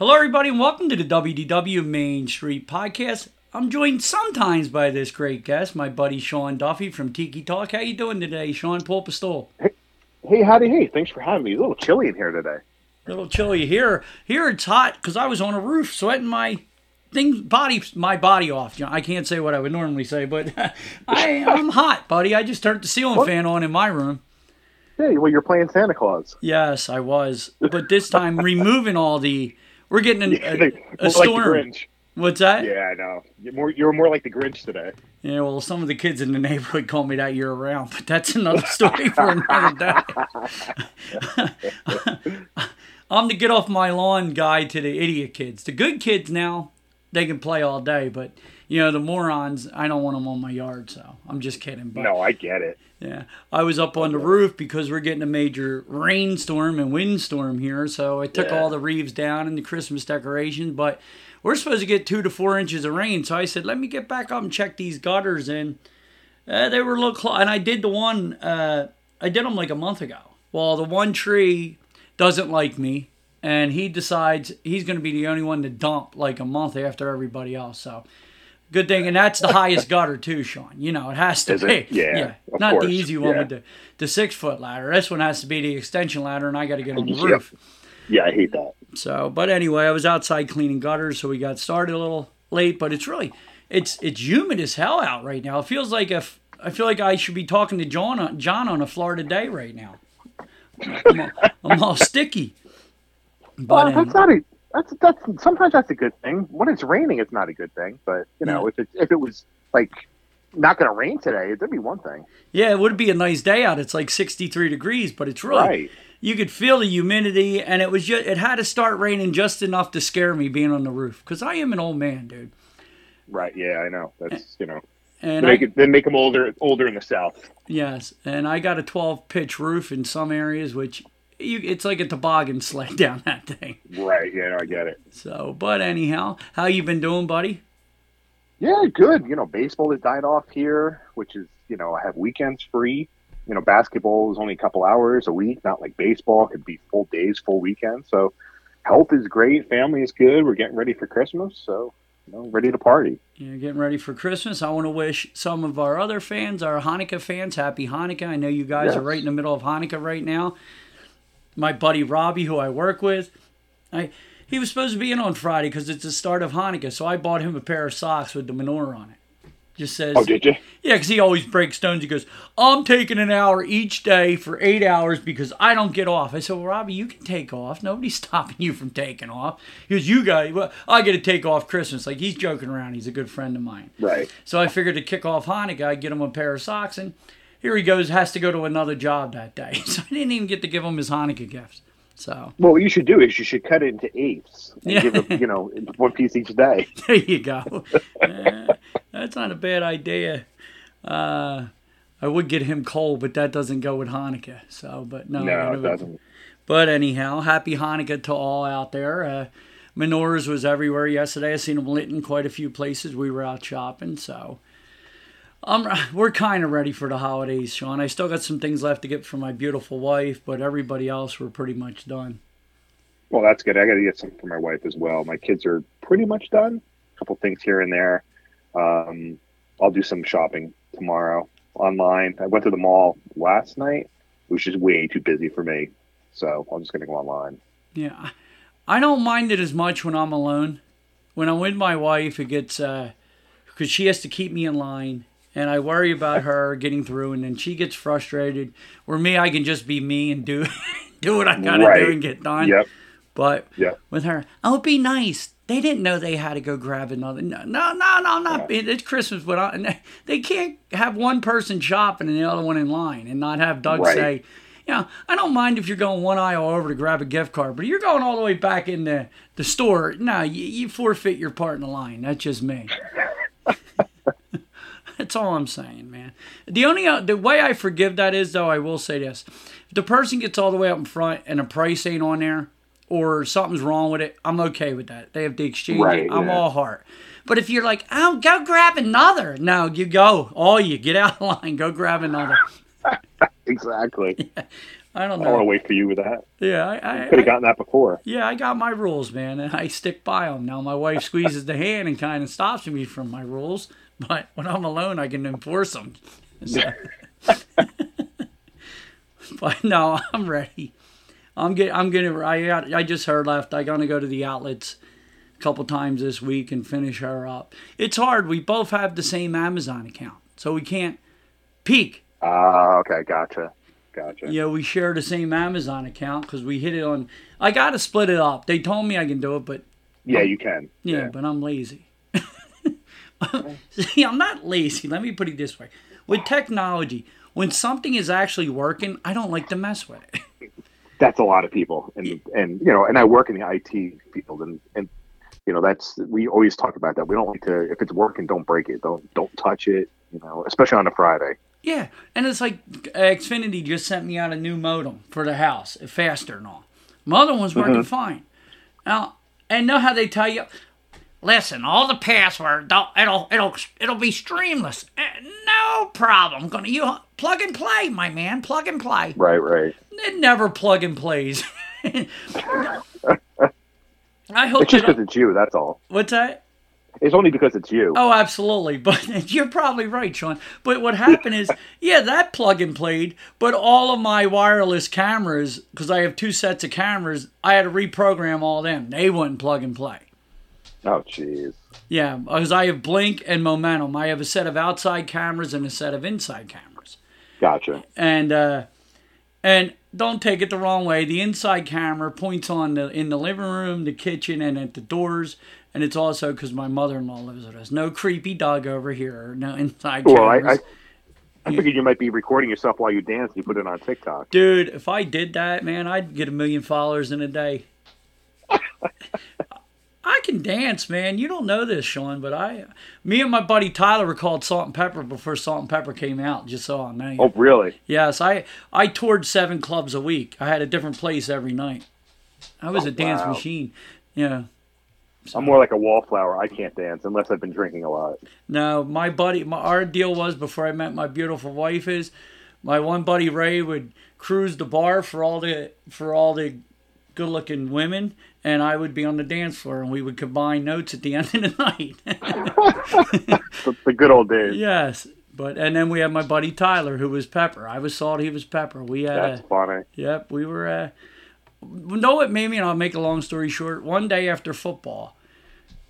Hello, everybody, and welcome to the WDW Main Street Podcast. I'm joined sometimes by this great guest, my buddy Shawn Duffy from Tiki Talk. How you doing today, Sean Paul Pistol? Hey, howdy, hey, thanks for having me. It's a little chilly in here today. A little chilly here. Here it's hot because I was on a roof sweating my thing body my body off. You know, I can't say what I would normally say, but I I'm hot, buddy. I just turned the ceiling What? fan on in my room. Hey, well, you're playing Santa Claus. Yes, I was, but this time removing all the. We're getting an, a, a like storm. the What's that? Yeah, I know. You're more, you're more like the Grinch today. Yeah, well, some of the kids in the neighborhood call me that year round, but that's another story for another day. I'm the get off my lawn guy to the idiot kids. The good kids now, they can play all day, but you know the morons, I don't want them on my yard. So I'm just kidding. But No, I get it. Yeah, I was up on the roof because we're getting a major rainstorm and windstorm here. So I took Yeah. all the reeves down and the Christmas decorations, but we're supposed to get two to four inches of rain. So I said, let me get back up and check these gutters. And uh, they were a little close. And I did the one, uh, I did them like a month ago. Well, the one tree doesn't like me. And he decides he's going to be the only one to dump like a month after everybody else. So good thing. And that's the highest gutter, too, Shawn. You know, it has to Is be. it? Yeah, of Not course. the easy one Yeah. with the, the six foot ladder. This one has to be the extension ladder, and I got to get on the roof. Yeah, I hate that. So, but anyway, I was outside cleaning gutters, so we got started a little late. But it's really, it's it's humid as hell out right now. It feels like if I feel like I should be talking to John on, John on a Florida day right now. I'm all, I'm all sticky. But Well, um, that's not a. That's that's sometimes that's a good thing. When it's raining, it's not a good thing. But you know, Yeah. if it if it was like not going to rain today, it'd be one thing. yeah, it would be a nice day out. It's like 63 degrees, but it's really Right. you could feel the humidity, and it was just it had to start raining just enough to scare me being on the roof because I am an old man, dude. Right. Yeah, I know. That's you know. And They make I, it, they make them older older in the south. Yes, and I got a 12 pitch roof in some areas, which you, it's like a toboggan sled down that thing. Right. Yeah, I get it. So, but anyhow, how you been doing, buddy? Yeah, good. You know, baseball has died off here, which is, you know, I have weekends free. You know, basketball is only a couple hours a week, not like baseball. It could be full days, full weekends. So health is great. Family is good. We're getting ready for Christmas. So, you know, ready to party. You're getting ready for Christmas. I want to wish some of our other fans, our Hanukkah fans, happy Hanukkah. I know you guys are right in the middle of Hanukkah right now. My buddy Robbie, who I work with, I he was supposed to be in on Friday because it's the start of Hanukkah, so I bought him a pair of socks with the menorah on it. Just says, Oh, did you? Yeah, because he always breaks stones. He goes, I'm taking an hour each day for eight hours because I don't get off. I said, Well, Robbie, you can take off. Nobody's stopping you from taking off. He goes, You guys, well, I get to take off Christmas. Like, he's joking around. He's a good friend of mine. Right. So I figured to kick off Hanukkah, I'd get him a pair of socks. And here he goes, has to go to another job that day. So I didn't even get to give him his Hanukkah gifts. So Well, what you should do is you should cut it into eighths and Yeah. give it, you know, one piece each day. there you go. Uh, that's not a bad idea. Uh, I would get him coal, but that doesn't go with Hanukkah. So, but no, No, it doesn't. But anyhow, happy Hanukkah to all out there. Uh, menorahs was everywhere yesterday. I seen them lit in quite a few places. We were out shopping, so um, we're kind of ready for the holidays, Shawn. I still got some things left to get for my beautiful wife, but everybody else we're pretty much done. Well, that's good. I got to get some for my wife as well. My kids are pretty much done. A couple things here and there. Um, I'll do some shopping tomorrow online. I went to the mall last night. It was just way too busy for me, so I'm just going to go online. Yeah, I don't mind it as much when I'm alone. When I'm with my wife, it gets because uh, she has to keep me in line, and I worry about her getting through, and then she gets frustrated. Where me, I can just be me and do do what I gotta Right. do and get done. Yep. But Yep. with her, oh, be nice. They didn't know they had to go grab another. No, no, no, no not. Be it's Christmas, but I, they can't have one person shopping and the other one in line, and not have Doug Right. say, you know, I don't mind if you're going one aisle over to grab a gift card, but you're going all the way back in the, the store. No, you, you forfeit your part in the line. That's just me. That's all I'm saying, man. The only uh, the way I forgive that is though, I will say this: if the person gets all the way up in front and the price ain't on there, or something's wrong with it, I'm okay with that. They have to exchange Right, it. I'm yeah. all heart. But if you're like, oh, go grab another, no, you go, all you get out of line, go grab another. Exactly. I don't know. I don't want to wait for you with that. Yeah, I, I, Could have gotten that before. yeah, I got my rules, man, and I stick by them. Now my wife squeezes the hand and kind of stops me from my rules, but when I'm alone, I can enforce them. So- but no, I'm ready. I'm get, I'm gonna. I got. I just heard left. I gonna go to the outlets a couple times this week and finish her up. It's hard. We both have the same Amazon account, so we can't peek. Ah, okay, gotcha, gotcha. Yeah, we share the same Amazon account because we hit it on. I gotta split it up. They told me I can do it, but Yeah, you can. yeah, but I'm lazy. See, I'm not lazy. Let me put it this way: with technology, when something is actually working, I don't like to mess with it. that's a lot of people and and you know and i work in the it field and and you know that's we always talk about that we don't like to if it's working don't break it don't don't touch it you know especially on a friday Yeah, and it's like uh, Xfinity just sent me out a new modem for the house, faster and all. My other one's working fine. Now, and know how they tell you? Listen, all the password, it'll it'll it'll be streamless. Eh, No problem. Gonna you plug and play, my man. Plug and play. right right It never plug and plays. I hope it's just because it's you that's all what's that? it's only because it's you Oh, absolutely. But you're probably right, Shawn. But what happened is, yeah, that plug and played, but all of my wireless cameras, because I have two sets of cameras, I had to reprogram all them. They wouldn't plug and play. Oh jeez Yeah, because I have Blink and Momentum. I have a set of outside cameras and a set of inside cameras. gotcha And uh, and don't take it the wrong way. The inside camera points on the in the living room, the kitchen, and at the doors. And it's also because my mother-in-law lives with us. No creepy dog over here. No inside well i cameras. i, I figured you might be recording yourself while you dance and you put it on tiktok Dude, if I did that, man, I'd get a million followers in a day. I can dance, man. You don't know this, Shawn, but I, me and my buddy Tyler were called Salt and Pepper before Salt-N-Pepa came out. Just so I know. oh really Yes, I I toured seven clubs a week. I had a different place every night. I was Oh, a dance wow. machine. Yeah. i'm more like a wallflower i can't dance unless i've been drinking a lot No, my buddy, my our deal was before I met my beautiful wife is, my one buddy Ray would cruise the bar for all the for all the good looking women, and I would be on the dance floor, and we would combine notes at the end of the night. the, good old days yes, but and then we had my buddy Tyler, who was Pepper. I was Salt, he was Pepper. We had that's a, funny Yep, we were. Uh, know what made me? And I'll make a long story short. One day after football,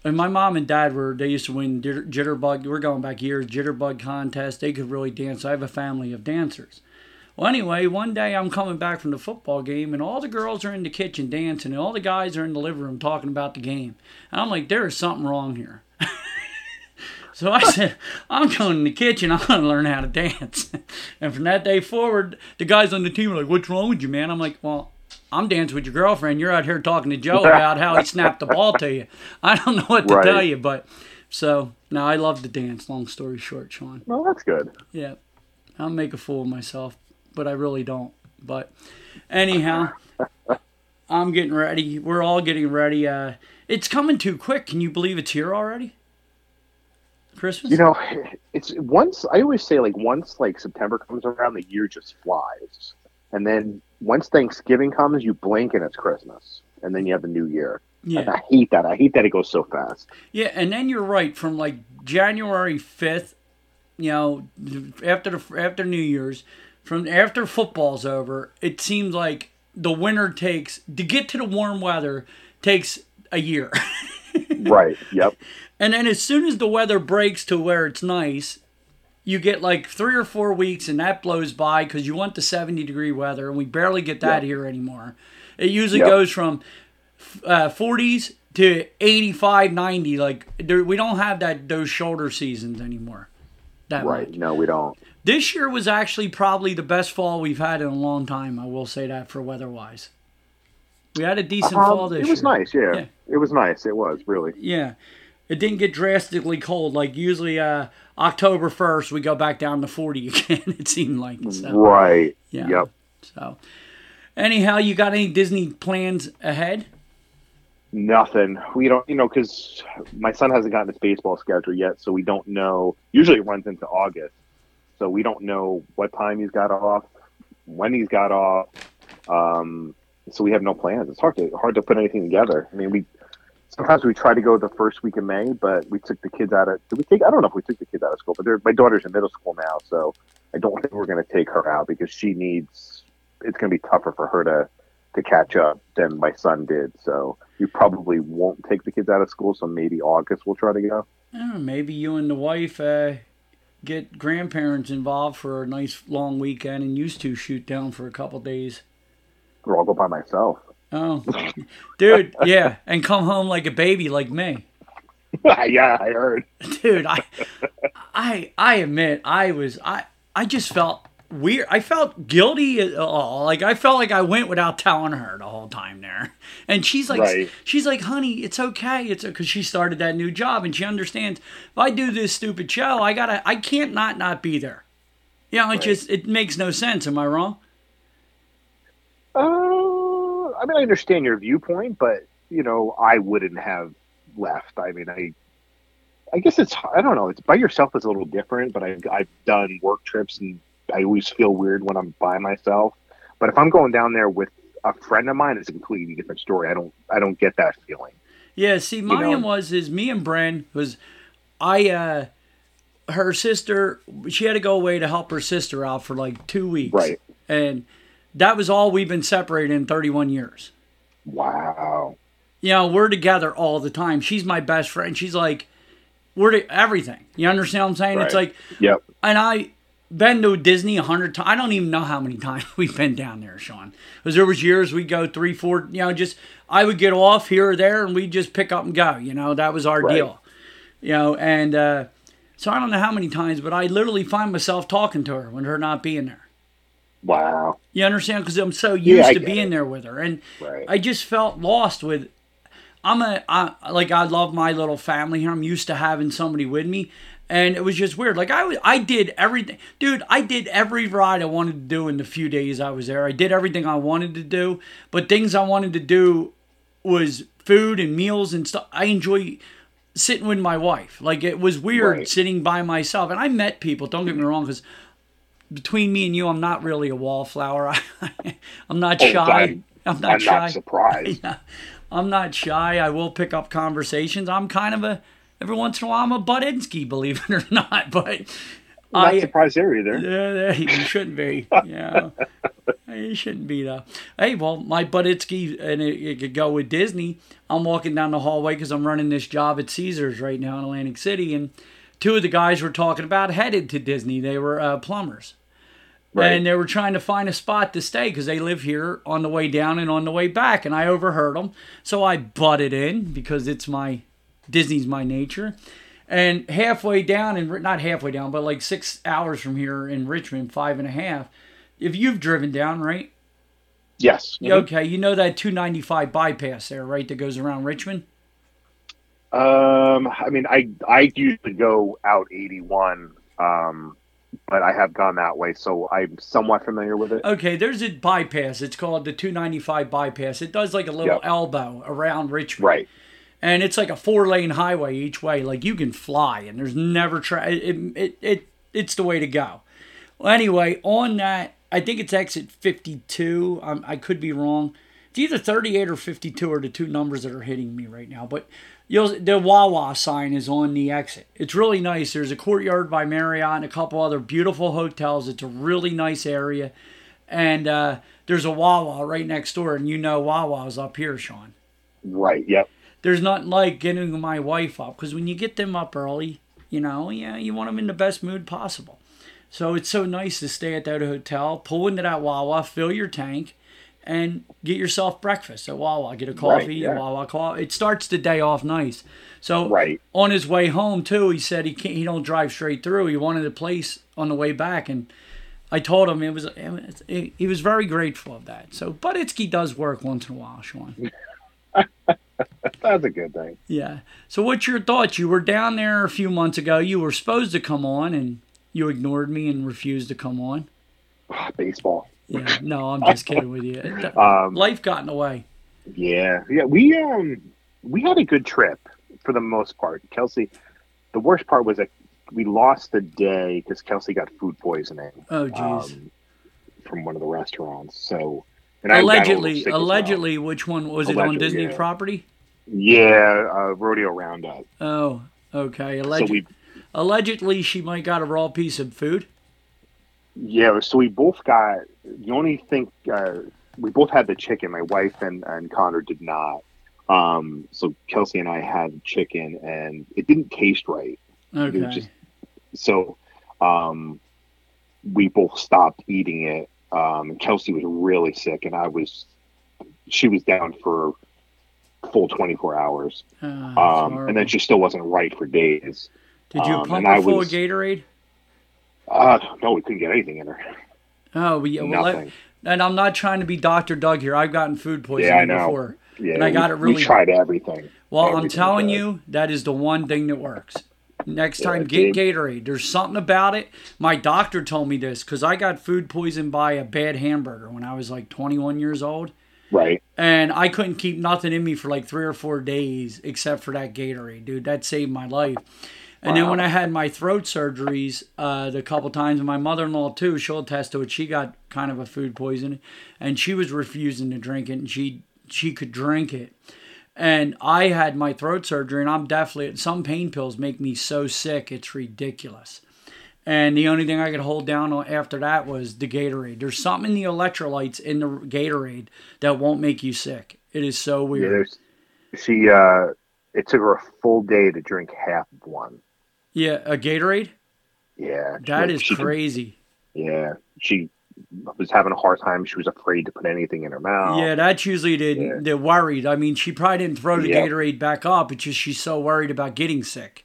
and my mom and dad were. They used to win jitterbug. We're going back years. Jitterbug contest. They could really dance. I have a family of dancers. Well, anyway, one day I'm coming back from the football game, and all the girls are in the kitchen dancing, and all the guys are in the living room talking about the game. And I'm like, there is something wrong here. So I said, I'm going in the kitchen. I'm going to learn how to dance. And from that day forward, the guys on the team were like, What's wrong with you, man? I'm like, Well, I'm dancing with your girlfriend. You're out here talking to Joe about how he snapped the ball to you. I don't know what to Right. tell you, but so now I love to dance. Long story short, Shawn. well that's good Yeah, I'll make a fool of myself, but I really don't. But anyhow, I'm getting ready. We're all getting ready. Uh, it's coming too quick. Can you believe it's here already? Christmas. You know, it's once I always say like once like September comes around, the year just flies, and then once Thanksgiving comes, you blink and it's Christmas, and then you have the New Year. yeah. And I hate that. I hate that it goes so fast. Yeah, and then you're right. From like January fifth, you know, after the after New Year's, from after football's over, it seems like the winter takes to get to the warm weather takes a year, right. Yep. and then as soon as the weather breaks to where it's nice, you get like three or four weeks, and that blows by because you want the seventy degree weather, and we barely get that Yep. here anymore. It usually Yep. goes from uh, 40s to 85, 90. Like there, we don't have that those shoulder seasons anymore. That Right. much. No, we don't. This year was actually probably the best fall we've had in a long time. I will say that for weather wise. We had a decent fall Um, this it was year. nice. Yeah. Yeah. It was nice. It was really. Yeah. It didn't get drastically cold. Like usually uh, October 1st, we go back down to 40 again, it seemed like. So, Right. yeah. Yep. So, anyhow, you got any Disney plans ahead? Nothing. We don't, you know, because my son hasn't gotten his baseball schedule yet, so we don't know. Usually it runs into August, so we don't know what time he's got off, when he's got off. Um, so we have no plans. It's hard to hard to put anything together. I mean, we sometimes we try to go the first week of May, but we took the kids out of. Did we take? I don't know if we took the kids out of school, but my daughter's in middle school now, so I don't think we're going to take her out because she needs. It's going to be tougher for her to to catch up than my son did. So we probably won't take the kids out of school. So maybe August we'll try to go. Maybe you and the wife uh, get grandparents involved for a nice long weekend and used to shoot down for a couple days. Or I'll go by myself. Oh, dude, yeah, and come home like a baby, like me, yeah, I heard. dude. I, I, I admit, I was, I, I just felt weird. I felt guilty. at all. Like I felt like I went without telling her the whole time there, and she's like, Right. she's like, honey, it's okay. It's because she started that new job and she understands. If I do this stupid show, I gotta, I can't not not be there. You know, it Right. just it makes no sense. Am I wrong? Uh, I mean, I understand your viewpoint, but you know, I wouldn't have left. I mean, I, I guess it's I don't know. It's by yourself is a little different, but I, I've done work trips and I always feel weird when I'm by myself. But if I'm going down there with a friend of mine, it's a completely different story. I don't I don't get that feeling. Yeah, see, mine know? was is me and Bren was I uh her sister she had to go away to help her sister out for like two weeks. Right. And that was all we've been separated in thirty one years. Wow. You know, we're together all the time. She's my best friend. She's like we're to everything. You understand what I'm saying? It's like Yep. and I been to Disney a hundred times. I don't even know how many times we've been down there, Shawn. Because there was years we go three, four. You know, just I would get off here or there, and we would just pick up and go. You know, that was our Right. deal. You know, and uh, so I don't know how many times, but I literally find myself talking to her when her not being there. Wow. You understand? Because I'm so used I to being it. there with her, and Right. I just felt lost with. I'm a I, like I love my little family here. I'm used to having somebody with me, and it was just weird. Like I was, I did everything, dude. I did every ride I wanted to do in the few days I was there. I did everything I wanted to do, but things I wanted to do was food and meals and stuff. I enjoy sitting with my wife. Like it was weird Right. sitting by myself, and I met people. Don't get me mm-hmm. wrong, because between me and you, I'm not really a wallflower. I'm not Oh, shy. I'm- I'm not I'm shy. not surprised. I'm not shy. I will pick up conversations. I'm kind of a every once in a while I'm a Budinsky, believe it or not. But I'm not I surprised there either. yeah, you shouldn't be. Yeah, you shouldn't be though. Hey, well, my Buditsky and it, it could go with Disney. I'm walking down the hallway because I'm running this job at Caesars right now in Atlantic City, and two of the guys were talking about headed to Disney. They were uh, plumbers. Right. And they were trying to find a spot to stay because they live here on the way down and on the way back. And I overheard them. So I butted in because it's my Disney's my nature. And halfway down, and not halfway down, but like six hours from here in Richmond, five and a half. If you've driven down, right? Yes. Yeah, Okay, you know that 295 bypass there, right? That goes around Richmond. Um, I mean, I I usually go out 81 um, but I have gone that way, so I'm somewhat familiar with it. Okay, there's a bypass. It's called the 295 bypass. It does like a little Yep. elbow around Richmond. Right. And it's like a four lane highway each way. Like you can fly, and there's never tra- it, it it it's the way to go. Well, anyway, on that, I think it's exit 52. Um, I could be wrong. It's either 38 or 52 are the two numbers that are hitting me right now. But you'll the Wawa sign is on the exit. It's really nice. There's a courtyard by Marriott and a couple other beautiful hotels. It's a really nice area, and uh, there's a Wawa right next door. And you know Wawa's up here, Shawn Right. Yep. There's nothing like getting my wife up because when you get them up early, you know, yeah, you want them in the best mood possible. So it's so nice to stay at that hotel, pull into that Wawa, fill your tank, and get yourself breakfast at Wawa. Get a coffee, yeah. a Wawa coffee. It starts the day off nice. So Right. on his way home too, he said he can't. He don't drive straight through. He wanted a place on the way back, and I told him it was. It, he was very grateful of that. So Buditsky does work once in a while, Shawn. That's a good thing. Yeah. So what's your thoughts? You were down there a few months ago. You were supposed to come on and you ignored me and refused to come on. Baseball. Yeah. No, I'm just kidding with you. Um, Life got in the way. Yeah, yeah. We um we had a good trip for the most part. Kelsey, the worst part was that we lost the day because Kelsey got food poisoning Oh jeez. um, from one of the restaurants. So and I got a little allegedly, allegedly, which one was it on Allegedly, Disney yeah. property? Yeah, uh, rodeo roundup. Oh, okay. So we allegedly, she might got a raw piece of food. yeah, so we both got the only thing uh, we both had the chicken. My wife and and Connor did not. Um, so Kelsey and I had chicken, and it didn't taste right. Okay. just- so um, we both stopped eating it. Um, Kelsey was really sick, and I was, she was down for full 24 hours. Oh, Um, and then she still wasn't right for days. Did you um, pump her full was- of Gatorade? Uh, no, we couldn't get anything in her. Oh, we, well, Nothing. and I'm not trying to be Dr. Doug here. I've gotten food poisoning Yeah, I know. before. Yeah, And I got it really- We tried everything. Well, I'm telling you, that is the one thing that works. Next time, it get. Gatorade. There's something about it. My doctor told me this because I got food poisoned by a bad hamburger when I was like 21 years old. Right. And I couldn't keep nothing in me for like three or four days except for that Gatorade, dude. That saved my life. And then when I had my throat surgeries, uh, the couple times, and my mother-in-law too, she'll attest to it. She got kind of a food poisoning, and she was refusing to drink it, and she she could drink it. And I had my throat surgery, and I'm definitely some pain pills make me so sick it's ridiculous. And the only thing I could hold down after that was the Gatorade. There's something in the electrolytes in the Gatorade that won't make you sick. It is so Yeah, weird. there's, she, uh, it took her a full day to drink half of one. Yeah, a Gatorade? Yeah. That Like, is she crazy. Yeah. She was having a hard time. She was afraid to put anything in her mouth. Yeah, that's usually the Yeah. the worried. I mean, she probably didn't throw the Yeah. Gatorade back up. It's just she's so worried about getting sick.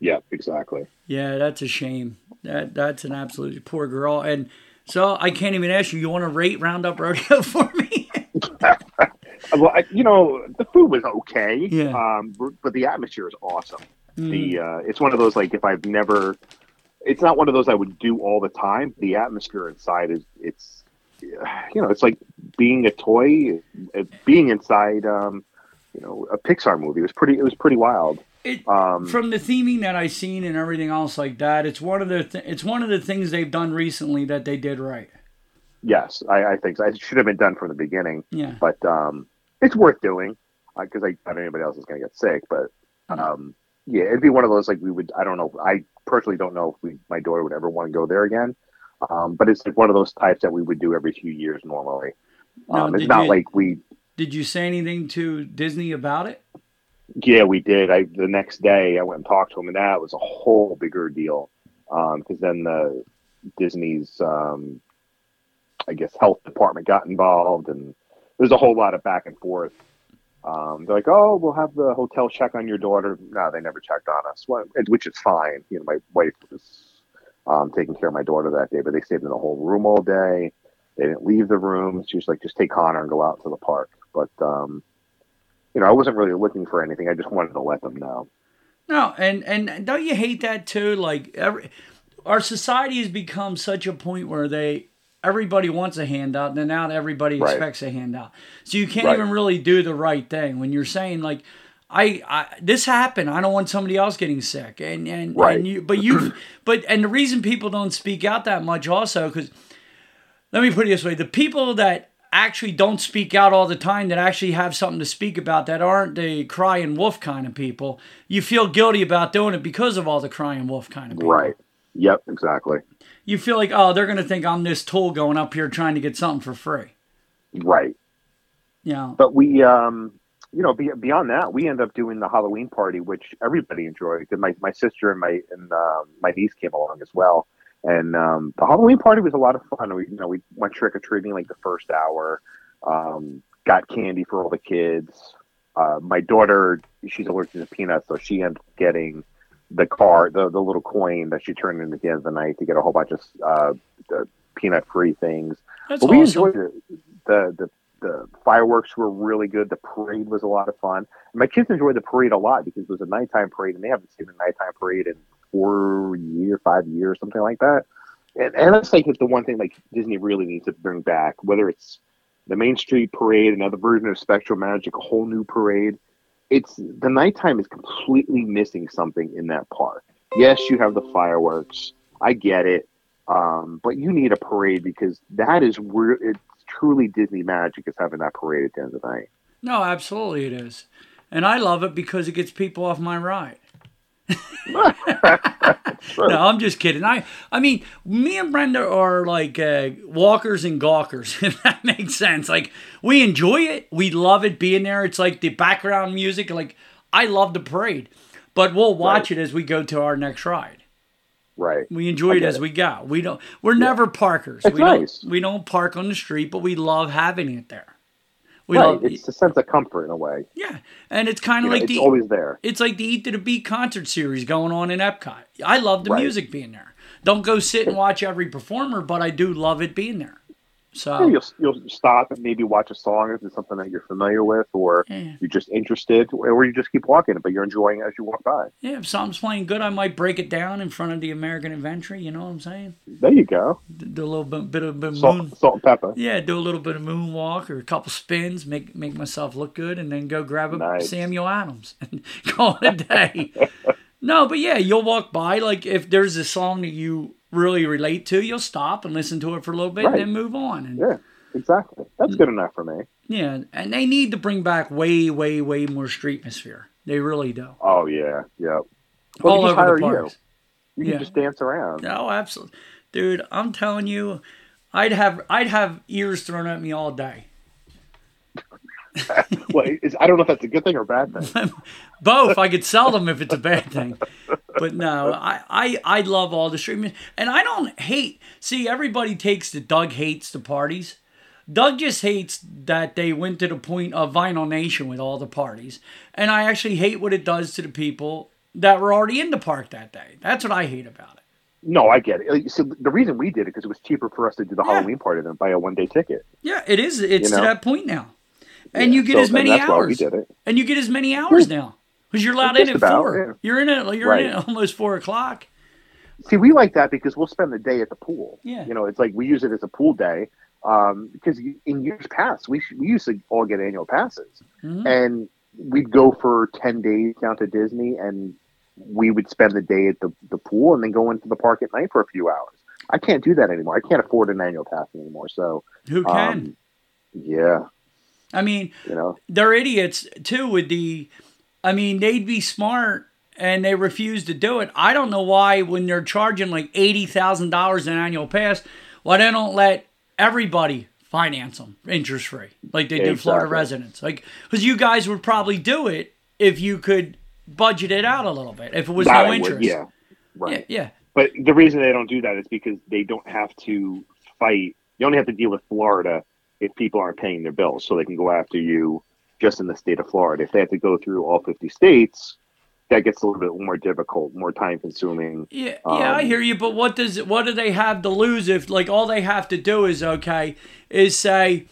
Yeah, exactly. Yeah, that's a shame. That that's an absolutely poor girl. And so I can't even ask you. You want to rate Roundup Rodeo for me? Well, I, you know, the food was okay. Yeah. Um, but the atmosphere is awesome. Mm. The uh, it's one of those like if I've never, it's not one of those I would do all the time. The atmosphere inside is it's, you know, it's like being a toy, uh, being inside, um, you know, a Pixar movie. It was pretty. It was pretty wild. It, Um, from the theming that I've seen and everything else like that, it's one of the th- it's one of the things they've done recently that they did right. yes, I, I think so. It should have been done from the beginning. Yeah. but um, it's worth doing because I doubt anybody else is going to get sick. But Mm-hmm. um, yeah, it'd be one of those like we would. I don't know. I personally don't know if we, my daughter would ever want to go there again. Um, but it's like one of those types that we would do every few years normally. Now, Um, it's not you- like we. Did you say anything to Disney about it? Yeah, we did. I the next day I went and talked to him, and that was a whole bigger deal. Because then the Disney's, um, I guess, health department got involved, and there's a whole lot of back and forth. Um, they're like, "Oh, we'll have the hotel check on your daughter." No, they never checked on us, which is fine. You know, my wife was um, taking care of my daughter that day, but they stayed in the whole room all day. They didn't leave the room. She was like, "Just take Connor and go out to the park." But um, you know, I wasn't really looking for anything. I just wanted to let them know. No, and and don't you hate that too? Like every our society has become such a point where they everybody wants a handout, and now everybody Right. expects a handout. So you can't Right. even really do the right thing when you're saying like. I, I this happened. I don't want somebody else getting sick, and and, Right. and you, but you, but and the reason people don't speak out that much also because let me put it this way: the people that actually don't speak out all the time, that actually have something to speak about, that aren't the crying wolf kind of people, you feel guilty about doing it because of all the crying wolf kind of people. Right. Yep. Exactly. You feel like, oh, they're gonna think I'm this tool going up here trying to get something for free. Right. Yeah. But we, um, you know, beyond that, we end up doing the Halloween party, which everybody enjoyed. My my sister and my and um, my niece came along as well, and um, the Halloween party was a lot of fun. We you know we went trick or treating like the first hour, um, got candy for all the kids. Uh, my daughter, she's allergic to peanuts, so she ended up getting the car, the the little coin that she turned in at the end of the night to get a whole bunch of uh, peanut free things. That's But we awesome. enjoyed it. The, the the fireworks were really good. The parade was a lot of fun. And my kids enjoyed the parade a lot because it was a nighttime parade, and they haven't seen a nighttime parade in four years, five years, something like that. And, and that's like the one thing like Disney really needs to bring back, whether it's the Main Street Parade, another version of SpectroMagic, a whole new parade. It's the nighttime is completely missing something in that park. Yes, you have the fireworks. I get it. Um, but you need a parade because that is where it's truly Disney magic is having that parade at the end of the night. No, absolutely it is. And I love it because it gets people off my ride. No, I'm just kidding. I I mean, me and Brenda are like uh, walkers and gawkers, if that makes sense. Like we enjoy it, we love it being there. It's like the background music. Like I love the parade, but we'll watch it as we go to our next ride. Right. We enjoy it as it. we go. We don't. We're never parkers. It's we nice. don't. We don't park on the street, but we love having it there. We right. It's a sense of comfort in a way. yeah, and it's kind of know, like it's the always there. it's like the Eat to the Beat concert series going on in Epcot. I love the Right. music being there. Don't go sit and watch every performer, but I do love it being there. So Yeah, you'll you'll stop and maybe watch a song if it's something that you're familiar with, or Yeah. you're just interested, or you just keep walking, but you're enjoying it as you walk by. yeah, if something's playing good, I might break it down in front of the American Adventure. You know what I'm saying? There you go. Do a little bit, bit of bit Salt, moon. salt and pepper. Yeah, do a little bit of moonwalk or a couple spins, make make myself look good, and then go grab a Nice. Samuel Adams and call it a day. no, but yeah, you'll walk by. Like if there's a song that you really relate to, you'll stop and listen to it for a little bit, Right. and then move on. And Yeah, exactly. That's good enough for me. Yeah, and they need to bring back way, way, way more street atmosphere. They really do. Oh yeah, yeah. All we just over hire the you. parks. You can Yeah. just dance around. Oh, absolutely, dude. I'm telling you, I'd have I'd have ears thrown at me all day. well, I don't know if that's a good thing or a bad thing. Both. I could sell them if it's a bad thing. But no, I, I, I love all the streaming. And I don't hate. See, everybody takes the Doug hates the parties. Doug just hates that they went to the point of Vinyl Nation with all the parties. And I actually hate what it does to the people that were already in the park that day. That's what I hate about it. No, I get it. So the reason we did it because it was cheaper for us to do the Yeah. Halloween party than buy a one day ticket. Yeah, it is. It's You to that point now. And Yeah, you get so as many then that's we hours. did it. And you get as many hours now. Because you're allowed in at about, four. You're in it. You're in it almost four o'clock. See, we like that because we'll spend the day at the pool. Yeah. You know, it's like we use it as a pool day um, because in years past we we used to all get annual passes, Mhm. and we'd go for ten days down to Disney, and we would spend the day at the the pool and then go into the park at night for a few hours. I can't do that anymore. I can't afford an annual pass anymore. So, Who can? um, yeah, I mean, you know, they're idiots too with the I mean, they'd be smart and they refuse to do it. I don't know why when they're charging like eighty thousand dollars an annual pass, why they don't let everybody finance them interest free like they do Florida residents. Like because you guys would probably do it if you could budget it out a little bit if it was That no I would, interest. yeah, right. yeah, yeah. But the reason they don't do that is because they don't have to fight. You only have to deal with Florida if people aren't paying their bills, so they can go after you just in the state of Florida. If they have to go through all 50 states, that gets a little bit more difficult, more time consuming. Yeah, yeah, I Um, hear you. But what does what do they have to lose if like all they have to do is okay is say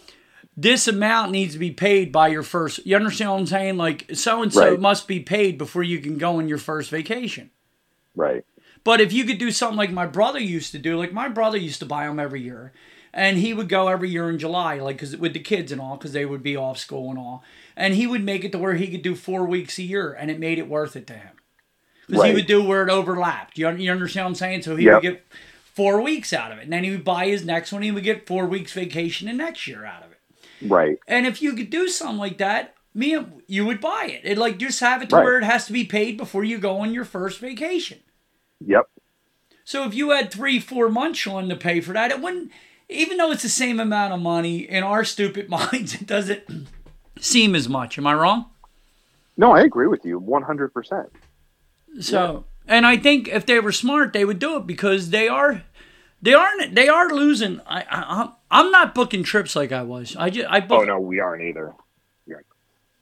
this amount needs to be paid by your first. You understand what I'm saying? Like so and so must be paid before you can go on your first vacation. Right. But if you could do something like my brother used to do, like my brother used to buy them every year, and he would go every year in July, like cause with the kids and all, because they would be off school and all, and he would make it to where he could do four weeks a year, and it made it worth it to him. Because he would do where it overlapped. You, you understand what I'm saying? So he Yep. would get four weeks out of it, and then he would buy his next one. He would get four weeks vacation the next year out of it. Right. And if you could do something like that, me and you would buy it. It like just have it to Right. where it has to be paid before you go on your first vacation. Yep. So if you had three, four months on to pay for that, it wouldn't. Even though it's the same amount of money in our stupid minds, it doesn't seem as much. Am I wrong? No, I agree with you 100%. So, and I think if they were smart, they would do it because they are, they aren't, they are losing. I, I I'm- I'm not booking trips like I was. I just I book, Oh, no, we aren't either.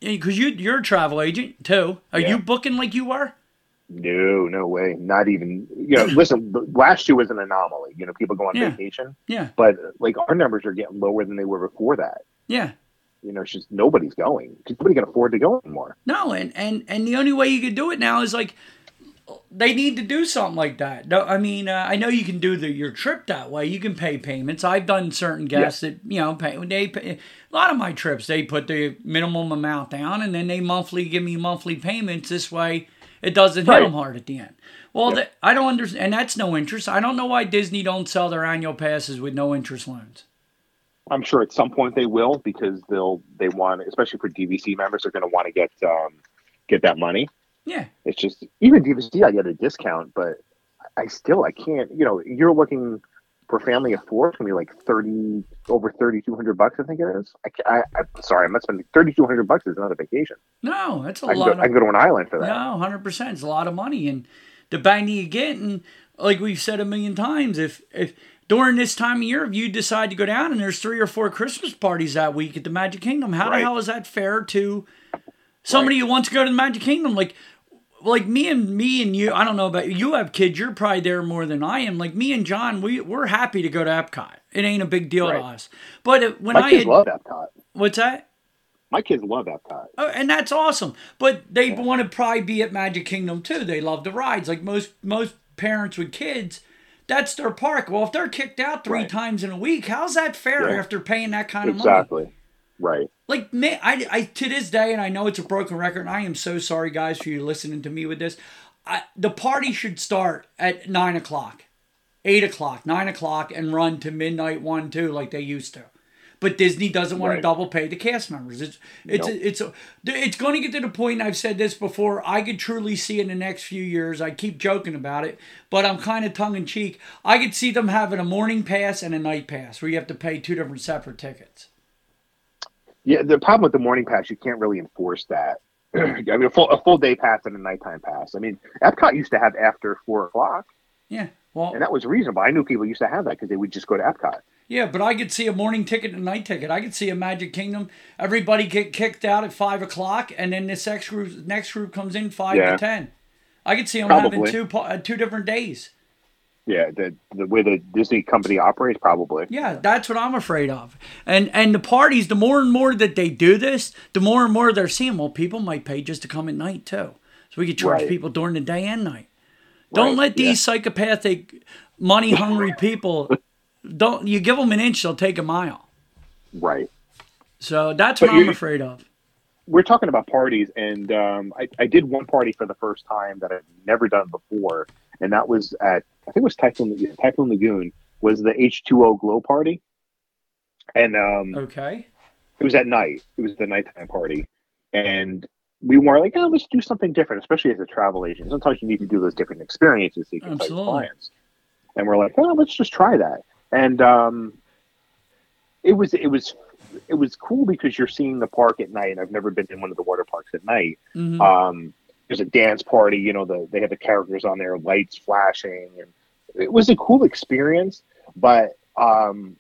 because you you're a travel agent too. Are Yeah. you booking like you were? No, no way. Not even, you know, listen, last year was an anomaly. You know, people go on Yeah. vacation, Yeah, but like our numbers are getting lower than they were before that. yeah. You know, it's just nobody's going. Nobody can afford to go anymore. No, and and and the only way you could do it now is like they need to do something like that. No, I mean, uh, I know you can do the your trip that way. You can pay payments. I've done certain guests that you know pay. They pay, a lot of my trips. They put the minimum amount down, and then they monthly give me monthly payments. This way, it doesn't hit them hard at the end. Well, Yeah. th- I don't understand, and that's no interest. I don't know why Disney don't sell their annual passes with no interest loans. I'm sure at some point they will because they'll they want, especially for DVC members, they're going to want to get um, get that money. Yeah, It's just even DVC, I get a discount, but I still I can't. You know, you're looking for a family of four, it's gonna be like thirty over thirty two hundred bucks. I think it is. I, I, I'm sorry, I'm not spending thirty two hundred bucks. Is not a vacation. no, that's a I lot. go, of, I can go to an island for that. No, hundred percent. It's a lot of money, and the bang you get, and like we've said a million times, if if during this time of year, if you decide to go down and there's three or four Christmas parties that week at the Magic Kingdom, how the hell is that fair to somebody who wants to go to the Magic Kingdom? Like, like me and me and you, I don't know about you. You have kids, you're probably there more than I am. Like me and John, we we're happy to go to Epcot. It ain't a big deal to us. But when My I kids had, love Epcot. what's that? My kids love Epcot. Oh, and that's awesome. But they want to probably be at Magic Kingdom too. They love the rides. Like most most parents with kids, that's their park. Well, if they're kicked out three Right. times in a week, how's that fair Yeah. after paying that kind of money? Exactly. Right. Like me, I, I to this day, and I know it's a broken record. And I am so sorry, guys, for you listening to me with this. I, the party should start at nine o'clock, eight o'clock, nine o'clock, and run to midnight one two like they used to. But Disney doesn't want to double pay the cast members. It's it's Nope. it's it's going to get to the point. and I've said this before. I could truly see in the next few years. I keep joking about it, but I'm kind of tongue in cheek. I could see them having a morning pass and a night pass, where you have to pay two different separate tickets. Yeah. The problem with the morning pass, you can't really enforce that. I mean, a full, a full day pass and a nighttime pass. I mean, Epcot used to have after four o'clock, Yeah. Well, and that was reasonable. I knew people used to have that because they would just go to Epcot. Yeah, but I could see a morning ticket and a night ticket. I could see a Magic Kingdom. Everybody get kicked out at five o'clock, and then this next group next group comes in five Yeah. to ten. I could see them having two uh, two different days. Yeah, the the way the Disney company operates, probably. Yeah, that's what I'm afraid of. And and the parties, the more and more that they do this, the more and more they're seeing. Well, people might pay just to come at night too, so we could charge Right. people during the day and night. Don't Right, let these psychopathic, money hungry people. Don't you give them an inch, they'll take a mile. Right. So that's But what I'm afraid of. We're talking about parties, and um, I, I did one party for the first time that I've never done before, and that was at I think it was Typhoon Typhoon Lagoon was the H two O glow party, and um, Okay. it was at night. It was the nighttime party, and we were like, "Oh, let's do something different." Especially as a travel agent, sometimes you need to do those different experiences so you can tell your Absolutely. clients. And we're like, "Oh, let's just try that." And um, it was it was it was cool because you're seeing the park at night. And I've never been in one of the water parks at night. Mhm. Um, there's a dance party. You know, the they had the characters on there, lights flashing, and it was a cool experience. But um,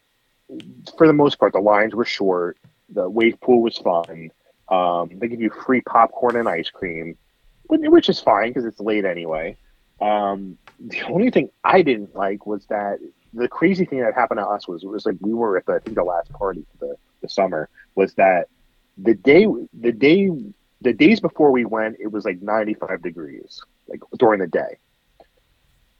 for the most part, the lines were short. The wave pool was fun. Um, they give you free popcorn and ice cream, which which is fine because it's late anyway. Um, the only thing I didn't like was that the crazy thing that happened to us was it was like we were at the I think the last party for the, the summer was that the day the day the days before we went it was like 95 degrees like during the day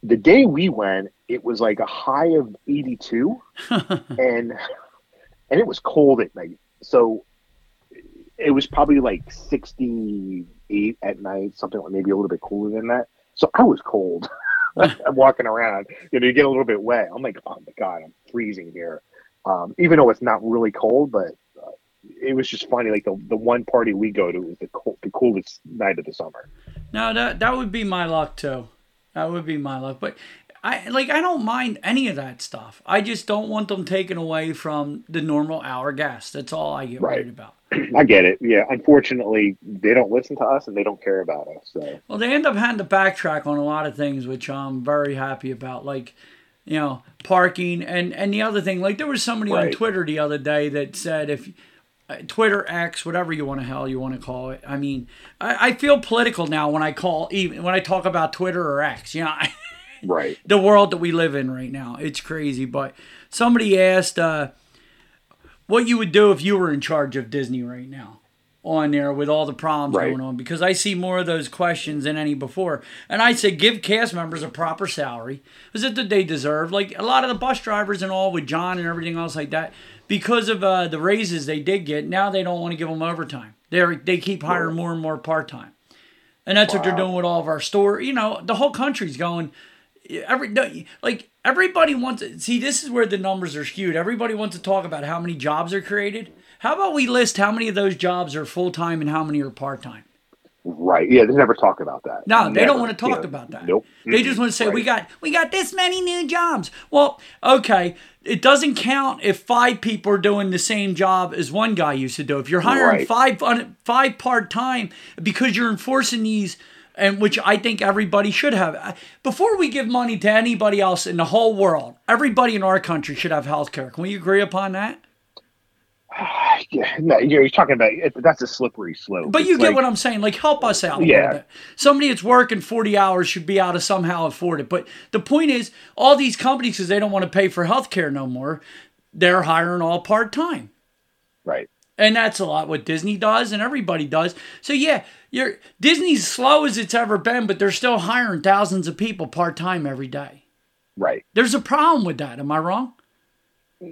the day we went, it was like a high of 82 and and it was cold at night. So it was probably like 68 at night, something like maybe a little bit cooler than that. So I was cold. I'm walking around, you know, you get a little bit wet. I'm like, oh my god, I'm freezing here. Um, even though it's not really cold, but uh, it was just funny. Like the the one party we go to was the, cold, the coolest night of the summer. No, that that would be my luck too. That would be my luck. But I like I don't mind any of that stuff. I just don't want them taken away from the normal hour guest. That's all I get Right. worried about. I get it. Yeah, unfortunately, they don't listen to us and they don't care about us. So Well, they end up having to backtrack on a lot of things, which I'm very happy about. Like, you know, parking and and the other thing. Like, there was somebody on Twitter the other day that said if uh, Twitter X, whatever you want to hell you want to call it. I mean, I, I feel political now when I call even when I talk about Twitter or X. You know. Right, the world that we live in right now. It's crazy. But somebody asked uh, what you would do if you were in charge of Disney right now on there with all the problems Right. going on because I see more of those questions than any before. And I say give cast members a proper salary. Is it that they deserve? Like a lot of the bus drivers and all with John and everything else like that, because of uh, the raises they did get, now they don't want to give them overtime. They they keep hiring more and more part time. And that's what they're doing with all of our store. You know, the whole country's going every like everybody wants to see this is where the numbers are skewed everybody wants to talk about how many jobs are created how about we list how many of those jobs are full-time and how many are part-time right. Yeah, they never talk about that. no they don't want to talk know. about that Nope. they just want to say we got we got this many new jobs well okay it doesn't count if five people are doing the same job as one guy used to do if you're hiring Right. five five part-time because you're enforcing these and which I think everybody should have. Uh, before we give money to anybody else in the whole world, everybody in our country should have health care. Can we agree upon that? Yeah, no, you're, talking about that's a slippery slope. But you It's get like- what I'm saying. Like, help us out Yeah. Somebody that's working 40 hours should be able to somehow afford it. But the point is, all these companies, because they don't want to pay for health care no more, they're hiring all part time. right. And that's a lot what Disney does and everybody does. So yeah, you're Disney's slow as it's ever been, but they're still hiring thousands of people part time every day. Right. There's a problem with that. Am I wrong?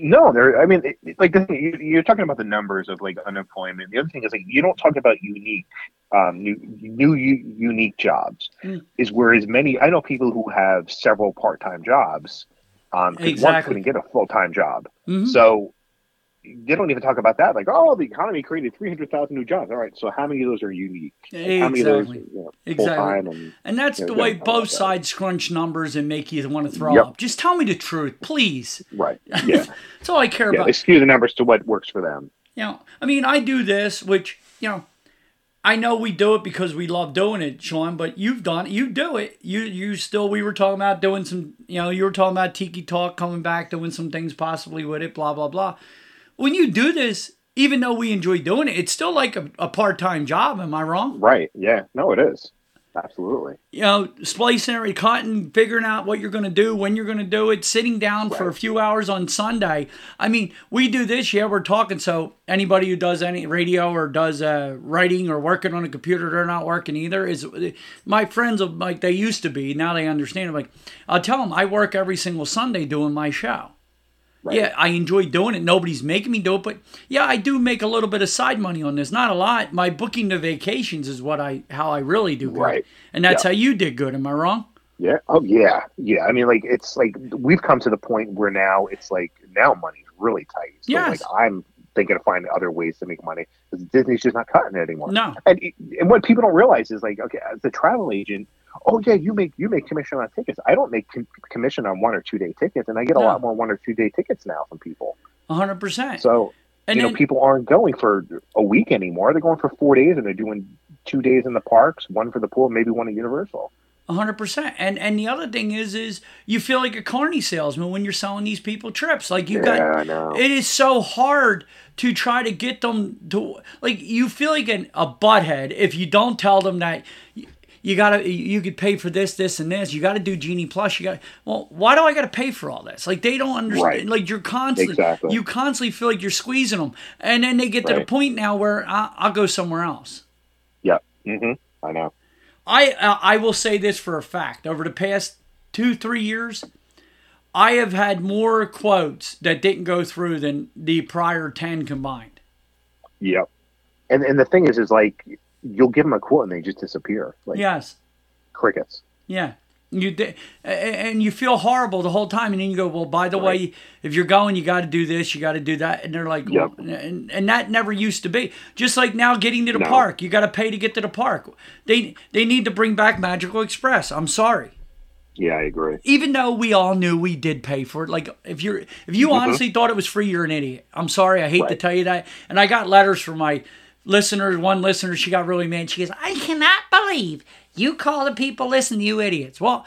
No, there. I mean, it- like the thing, you, you're talking about the numbers of like unemployment. The other thing is like you don't talk about unique, um, new, new unique jobs. Mm. Is whereas many I know people who have several part time jobs, um, 'cause one couldn't get a full time job. Mhm. So they don't even talk about that. Like, oh, the economy created three hundred thousand new jobs. All right, so how many of those are unique? How many of those, Exactly. you know, Exactly. And And that's Yeah, the way gotta talk about both that. sides scrunch numbers and make you want to throw Yep. up. Just tell me the truth, please. right, yeah, That's all I care yeah. about. They skew the numbers to what works for them. You know, I mean, I do this, which you know, I know we do it because we love doing it, Shawn. But you've done, it. you do it. You, you still. We were talking about doing some. You know, you were talking about Tiki Talk coming back, doing some things possibly with it. Blah blah blah. When you do this, even though we enjoy doing it, it's still like a, a part time job. Am I wrong? Right. Yeah. No, it is. Absolutely. you know, splicing every cotton, figuring out what you're going to do, when you're going to do it, sitting down for a few hours on Sunday. I mean, we do this, yeah, we're talking. So anybody who does any radio or does uh, writing or working on a computer, they're not working either. Is my friends of like they used to be. Now they understand. I'm like, I'll tell them I work every single Sunday doing my show. Right. Yeah, I enjoy doing it. Nobody's making me do it, but yeah, I do make a little bit of side money on this. Not a lot. My booking the vacations is what I how I really do good. Right. And that's Yeah. how you did good. Am I wrong? Yeah. Oh, yeah. Yeah. I mean, like, it's like we've come to the point where now it's like now money's really tight. So, Yes. like, I'm thinking of finding other ways to make money because Disney's just not cutting it anymore. No. And and what people don't realize is like, okay, as a travel agent, oh yeah, you make you make commission on tickets. I don't make com- commission on one or two day tickets, and I get a lot more one or two day tickets now from people. hundred percent. So And you then, know, people aren't going for a week anymore. They're going for four days, and they're doing two days in the parks, one for the pool, maybe one at Universal. hundred percent. And and the other thing is, is you feel like a carny salesman when you're selling these people trips. Like you yeah, got, it is so hard to try to get them to like you feel like an, a butthead if you don't tell them that. You gotta, you could pay for this, this, and this. You got to do Genie Plus. You got, well, why do I got to pay for all this? Like they don't understand. Right. Like you're constantly, Exactly. you constantly feel like you're squeezing them, and then they get to the point now where I, I'll go somewhere else. Yeah. mm-hmm I know. I uh, I will say this for a fact. Over the past two, three years, I have had more quotes that didn't go through than the prior 10 combined. Yep. And and the thing is, is like you'll give them a quote and they just disappear. Like Yes. crickets. Yeah. You di- and you feel horrible the whole time, and then you go, "Well, by the way, if you're going, you got to do this, you got to do that," and they're like, Yep. well, and, and that never used to be. Just like now, getting to the No. park, you got to pay to get to the park. They they need to bring back Magical Express. I'm sorry, Yeah, I agree. even though we all knew we did pay for it. Like if you're if you honestly thought it was free, you're an idiot. I'm sorry, I hate to Mm-hmm. Tell you that. And I got letters from my listeners. One listener, she got really mad. She goes, "I cannot believe you call the people listen to you idiots." Well,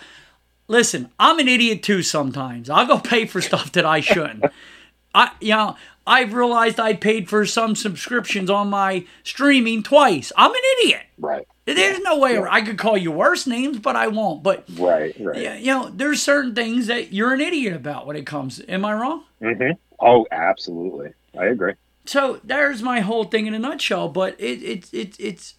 listen, I'm an idiot too sometimes. I'll go pay for stuff that I shouldn't. I you know. I've realized I paid for some subscriptions on my streaming twice. I'm an idiot. Right. There's no way I could call you worse names, but I won't. But Right. Right. you know, there's certain things that you're an idiot about when it comes. Am I wrong? Mm-hmm. Oh, absolutely. I agree. So there's my whole thing in a nutshell. But it it it it's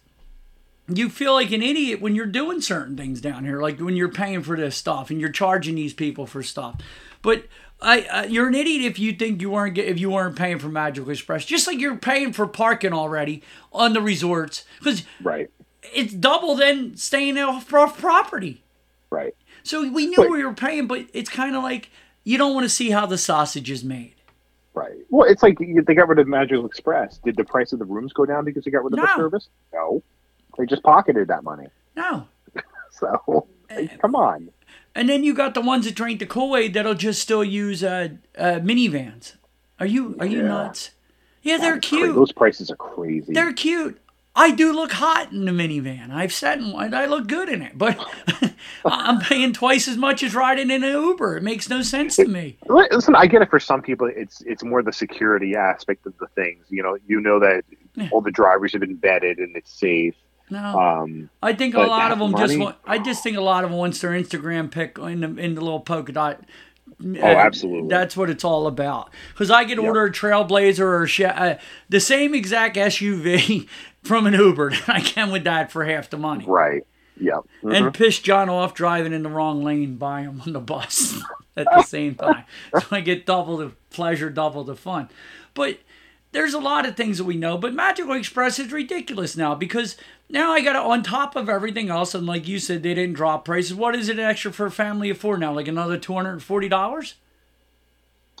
you feel like an idiot when you're doing certain things down here, like when you're paying for this stuff and you're charging these people for stuff. But I, uh, you're an idiot if you think you weren't if you weren't paying for Magical Express, just like you're paying for parking already on the resorts because Right. it's double than staying off off property. Right. So we knew we were paying, but it's kind of like you don't want to see how the sausage is made. Right. Well, it's like they got rid of Magical Express. Did the price of the rooms go down because they got rid of No. the service? No. They just pocketed that money. No. So, like, come on. And then you got the ones that drink the Kool Aid that'll just still use uh, uh, minivans. Are you are you Yeah. nuts? Yeah, they're That's cra- cute. Those prices are crazy. They're cute. I do look hot in the minivan. I've sat in one. I look good in it, but I'm paying twice as much as riding in an Uber. It makes no sense to me. Listen, I get it. For some people, it's it's more the security aspect of the things. You know, you know that Yeah. all the drivers have been vetted and it's safe. No. Um, I think a lot of them just want. I just think a lot of them wants their Instagram pic in the in the little polka dot. Oh, absolutely. That's what it's all about. Because I could Yep. order a Trailblazer or a Che- uh, the same exact SUV from an Uber that I can with that for half the money, right. Yep. Mhm. and piss John off driving in the wrong lane by him on the bus at the same time. So I get double the pleasure, double the fun. But there's a lot of things that we know, but Magical Express is ridiculous now because now I got to, on top of everything else, and like you said, they didn't drop prices. What is it extra for a family of four now? Like another $240?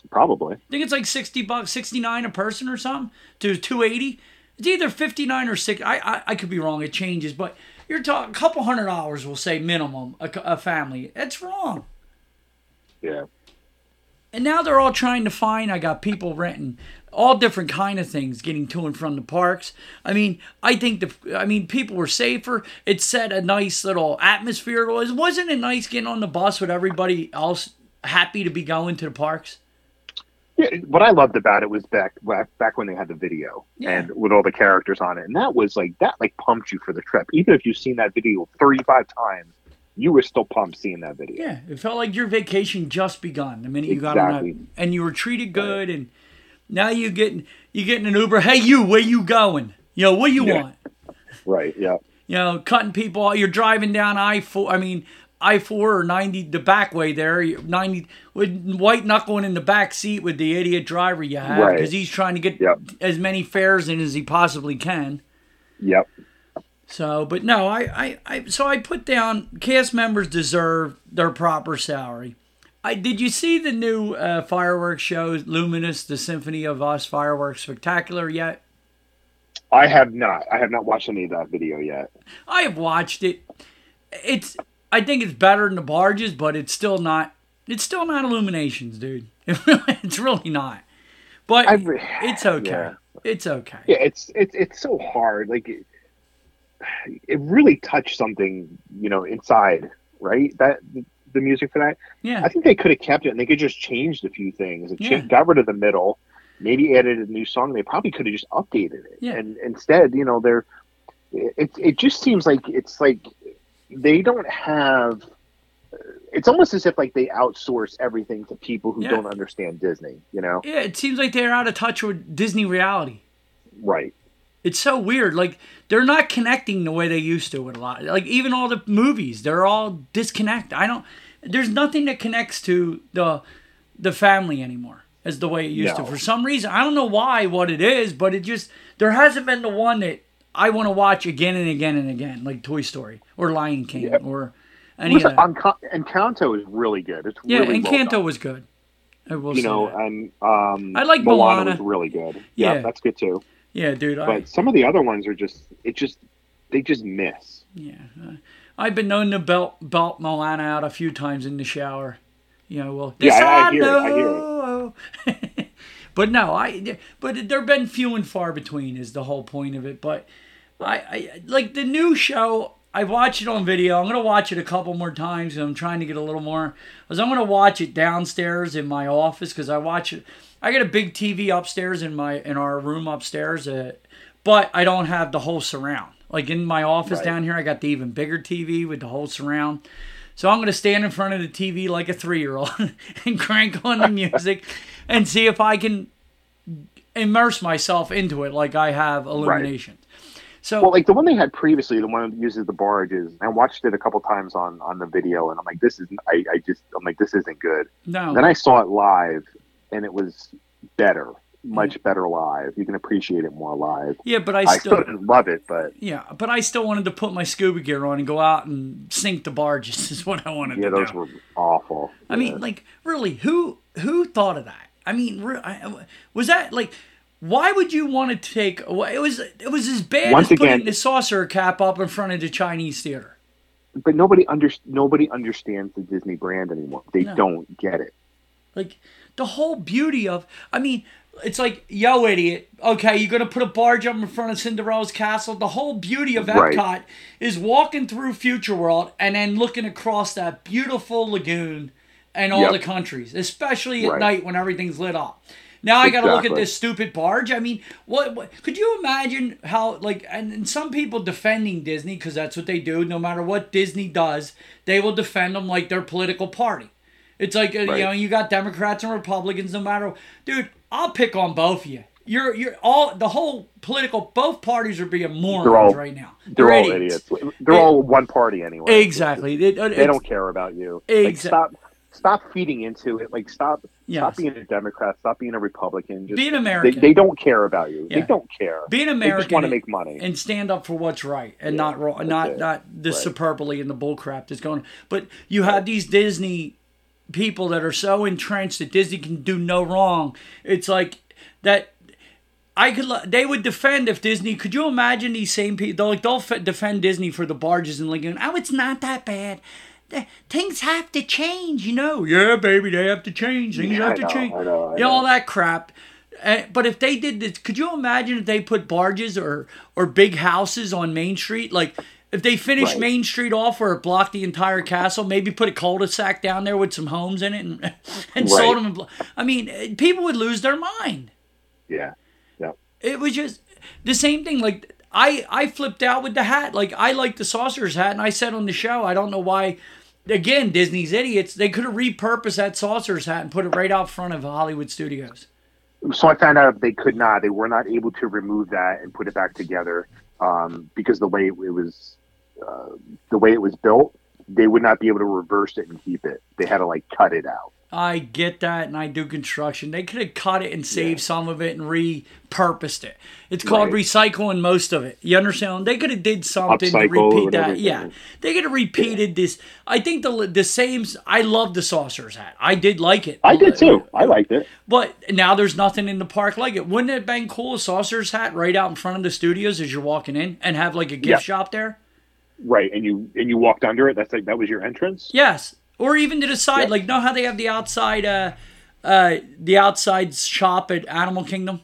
Probably. I think it's like 60 bucks, 69 a person or something to 280. It's either 59 or 6. I, I, I could be wrong. It changes, but you're talking a couple hundred dollars, we'll say minimum, a, a family. That's wrong. Yeah. And now they're all trying to find. I got people renting all different kind of things, getting to and from the parks. I mean, I think the. I mean, people were safer. It set a nice little atmosphere. It was wasn't it nice getting on the bus with everybody else happy to be going to the parks? Yeah, what I loved about it was back back when they had the video Yeah. and with all the characters on it, and that was like that like pumped you for the trip. Even if you've seen that video thirty five times, you were still pumped seeing that video. Yeah, it felt like your vacation just begun the minute you got on Exactly. that, and you were treated good, and now you getting you getting an Uber. Hey, you, where you going? You know, what do you Yeah. want? Right. Yeah. you know, cutting people. off. You're driving down I four. I mean, I four or ninety the back way there. Ninety with white knuckling in the back seat with the idiot driver you have Right. because he's trying to get Yep. as many fares in as he possibly can. Yep. So, but no, I, I, I so I put down cast members deserve their proper salary. I did you see the new uh, fireworks show, Luminous, the Symphony of Us fireworks spectacular yet? I have not. I have not watched any of that video yet. I have watched it. It's I think it's better than the barges, but it's still not. It's still not Illuminations, dude. it's really not. But re- it's okay. yeah. It's okay. Yeah, it's it's it's so hard. Like it, it really touched something, you know, inside, right? That the music for that. Yeah. I think they could have kept it and they could just changed a few things. It Yeah. got rid of the middle, maybe added a new song. They probably could have just updated it. Yeah. And instead, you know, they're it it just seems like it's like they don't have it's almost as if like they outsource everything to people who Yeah. don't understand Disney, you know? Yeah, it seems like they're out of touch with Disney reality. Right. It's so weird. Like they're not connecting the way they used to with a lot. Like even all the movies, they're all disconnected. I don't. There's nothing that connects to the the family anymore as the way it used No. to. For some reason, I don't know why, what it is, but it just there hasn't been the one that I want to watch again and again and again, like Toy Story or Lion King Yeah. or any of Listen, that. Encan- Encanto is really good. It's Yeah, really and well was good. I will you say know, that. and um, I like Moana, Moana. was really good. Yeah. Yeah, that's good too. Yeah, dude. I, But some of the other ones are just it just they just miss. Yeah, uh, I've been known to belt belt Moana out a few times in the shower. You know, well, Yeah, I- I hear it, I hear know. but no, I. But there've been few and far between is the whole point of it. But I, I like the new show. I watched it on video. I'm gonna watch it a couple more times. And I'm trying to get a little more. Cause I'm gonna watch it downstairs in my office because I watch it. I got a big TV upstairs in my in our room upstairs. Uh, but I don't have the whole surround. Like in my office Right. down here, I got the even bigger TV with the whole surround. So I'm going to stand in front of the TV like a three year old and crank on the music and see if I can immerse myself into it like I have Illumination. So, Well, like the one they had previously, the one that uses the barges. I watched it a couple times on on the video, and I'm like, this is I, I just I'm like this isn't good. no. Then I saw it live, and it was better, much better live. You can appreciate it more live. yeah, but I I still. love it, but yeah, but I still wanted to put my scuba gear on and go out and sink the barges. Is what I wanted to do. yeah, those do. were awful. I mean, like, really, who who thought of that? I mean, was that like? Why would you want to take? It was it was as bad Once as putting again- the saucer cap up in front of the Chinese theater. but nobody under nobody understands the Disney brand anymore. They No. don't get it. Like the whole beauty of, I mean, it's like, yo, idiot. Okay, you're gonna put a barge up in front of Cinderella's castle. The whole beauty of Right. Epcot is walking through Future World and then looking across that beautiful lagoon and all Yep. the countries, especially at Right. night when everything's lit up. Now I got to look at this stupid barge. I mean, what, what could you imagine how like and, and some people defending Disney because that's what they do. No matter what Disney does, they will defend them like their political party. It's like uh, you know you got Democrats and Republicans. No matter, dude, I'll pick on both of you. You're you're all the whole political. Both parties are being morons all- right now. They're, all idiots. They're They- all one party anyway. Exactly. It- it- They don't care about you. Like, stop stop feeding into it. Like stop Yes. stop being a Democrat. Stop being a Republican. Just, Be an They, American. they don't care about you. Yeah. They don't care. Be an They American just want to make money. and stand up for what's right and Yeah, not wrong, not it. not the Right. superbly and the bullcrap that's going. But you have these Disney people that are so entrenched that Disney can do no wrong. It's like that. I could. They would defend if Disney. Could you imagine these same people? They'll like they'll fe- defend Disney for the barges in Lincoln. Oh, it's not that bad. The, things have to change, you know. Yeah, baby, they have to change. Things Yeah, have to know, change. I know, I you know, all that crap. Uh, but if they did this, could you imagine if they put barges or or big houses on Main Street? Like if they finished Right. Main Street off where it blocked the entire castle, maybe put a cul-de-sac down there with some homes in it and, and sold them. Blo- I mean, uh, people would lose their mind. yeah. Yeah. It was just the same thing. Like I I flipped out with the hat. Like I like the Sorcerer's Hat, and I said on the show, I don't know why. Again, Disney's idiots. They could have repurposed that Sorcerer's Hat and put it right out front of Hollywood Studios. So I found out they could not. They were not able to remove that and put it back together um, because the way it was, uh, the way it was built, they would not be able to reverse it and keep it. They had to like cut it out. I get that, and I do construction. They could have cut it and saved Yeah. some of it and repurposed it. It's called Right. recycling most of it. You understand? They could have did something to Upcycle or repeat that. Yeah, they could have repeated this. I think the the same. I love the Sorcerer's Hat. I did like it. I did too. I liked it. But now there's nothing in the park like it. Wouldn't it have been cool a Sorcerer's Hat right out in front of the studios as you're walking in and have like a gift Yeah. shop there? Right, and you and you walked under it. That's like that was your entrance. Yes, or even to the side. Yeah. Like know how they have the outside, uh, uh, the outside shop at Animal Kingdom.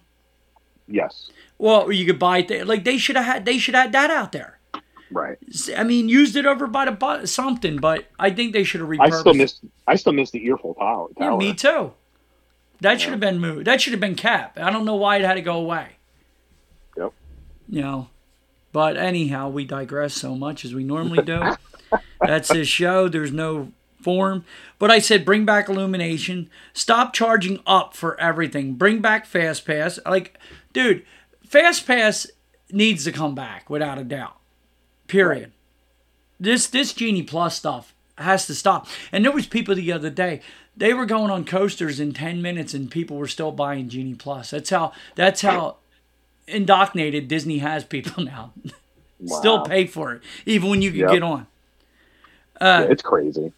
Yes. Well, you could buy it there. Like they should have had. They should have had that out there. Right. I mean, used it over by the bu- something, but I think they should have repurposed. I still miss. I still miss the Earffel Tower. Yeah, me too. That should have been moved. That should have been kept. I don't know why it had to go away. Yep. You know. But anyhow, we digress so much as we normally do. That's this show. There's no form. But I said bring back illumination. Stop charging up for everything. Bring back Fast Pass. Like, dude, Fast Pass needs to come back without a doubt. Period. This this Genie Plus stuff has to stop. And there was people the other day. They were going on coasters in ten minutes, and people were still buying Genie Plus. That's how. That's how indoctrinated Disney has people now. still pay for it, even when you can Yep. get on. Uh, yeah, it's crazy.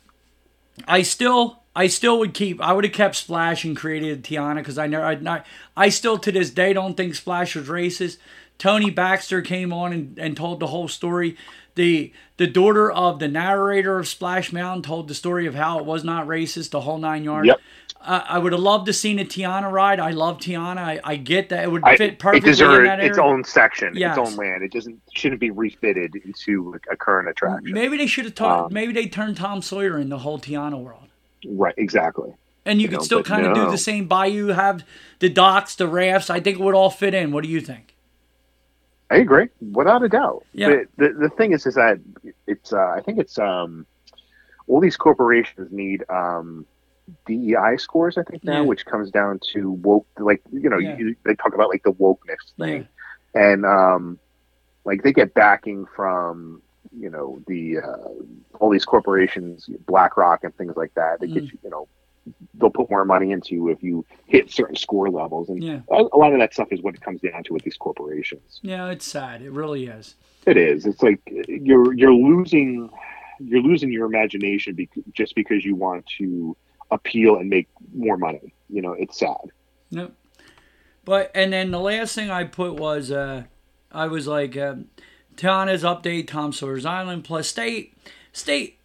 I still I still would keep I would have kept Splash and created Tiana because I never I not I still to this day don't think Splash was racist. Tony Baxter came on and, and told the whole story. The the daughter of the narrator of Splash Mountain told the story of how it was not racist, the whole nine yards. Yep. I I would have loved to seen a Tiana ride. I love Tiana. I, I get that it would I, fit it perfectly in deserves its own section, Yes. its own land. It doesn't shouldn't be refitted into a current attraction. Maybe they should have taught. Um, maybe they turned Tom Sawyer in the whole Tiana world. Right, exactly. And you You could know, still kind of do the same bayou, have the docks, the rafts. I think it would all fit in. What do you think? I agree, without a doubt. Yeah. But the the thing is, is that it's uh, I think it's um, all these corporations need um, DEI scores. I think now, Yeah. which comes down to woke, like you know, Yeah. you, they talk about like the wokeness Yeah. thing, and um, like they get backing from you know the uh, all these corporations, BlackRock and things like that. They get Mm. you, you know, they'll put more money into you if you hit certain score levels, and Yeah. a, lot of that stuff is what it comes down to with these corporations. Yeah, it's sad. It really is. It is. It's like you're you're losing you're losing your imagination bec just because you want to appeal and make more money. You know, it's sad. Yep. But and then the last thing I put was uh, I was like um, Tiana's update, Tom Sawyer's Island plus state state.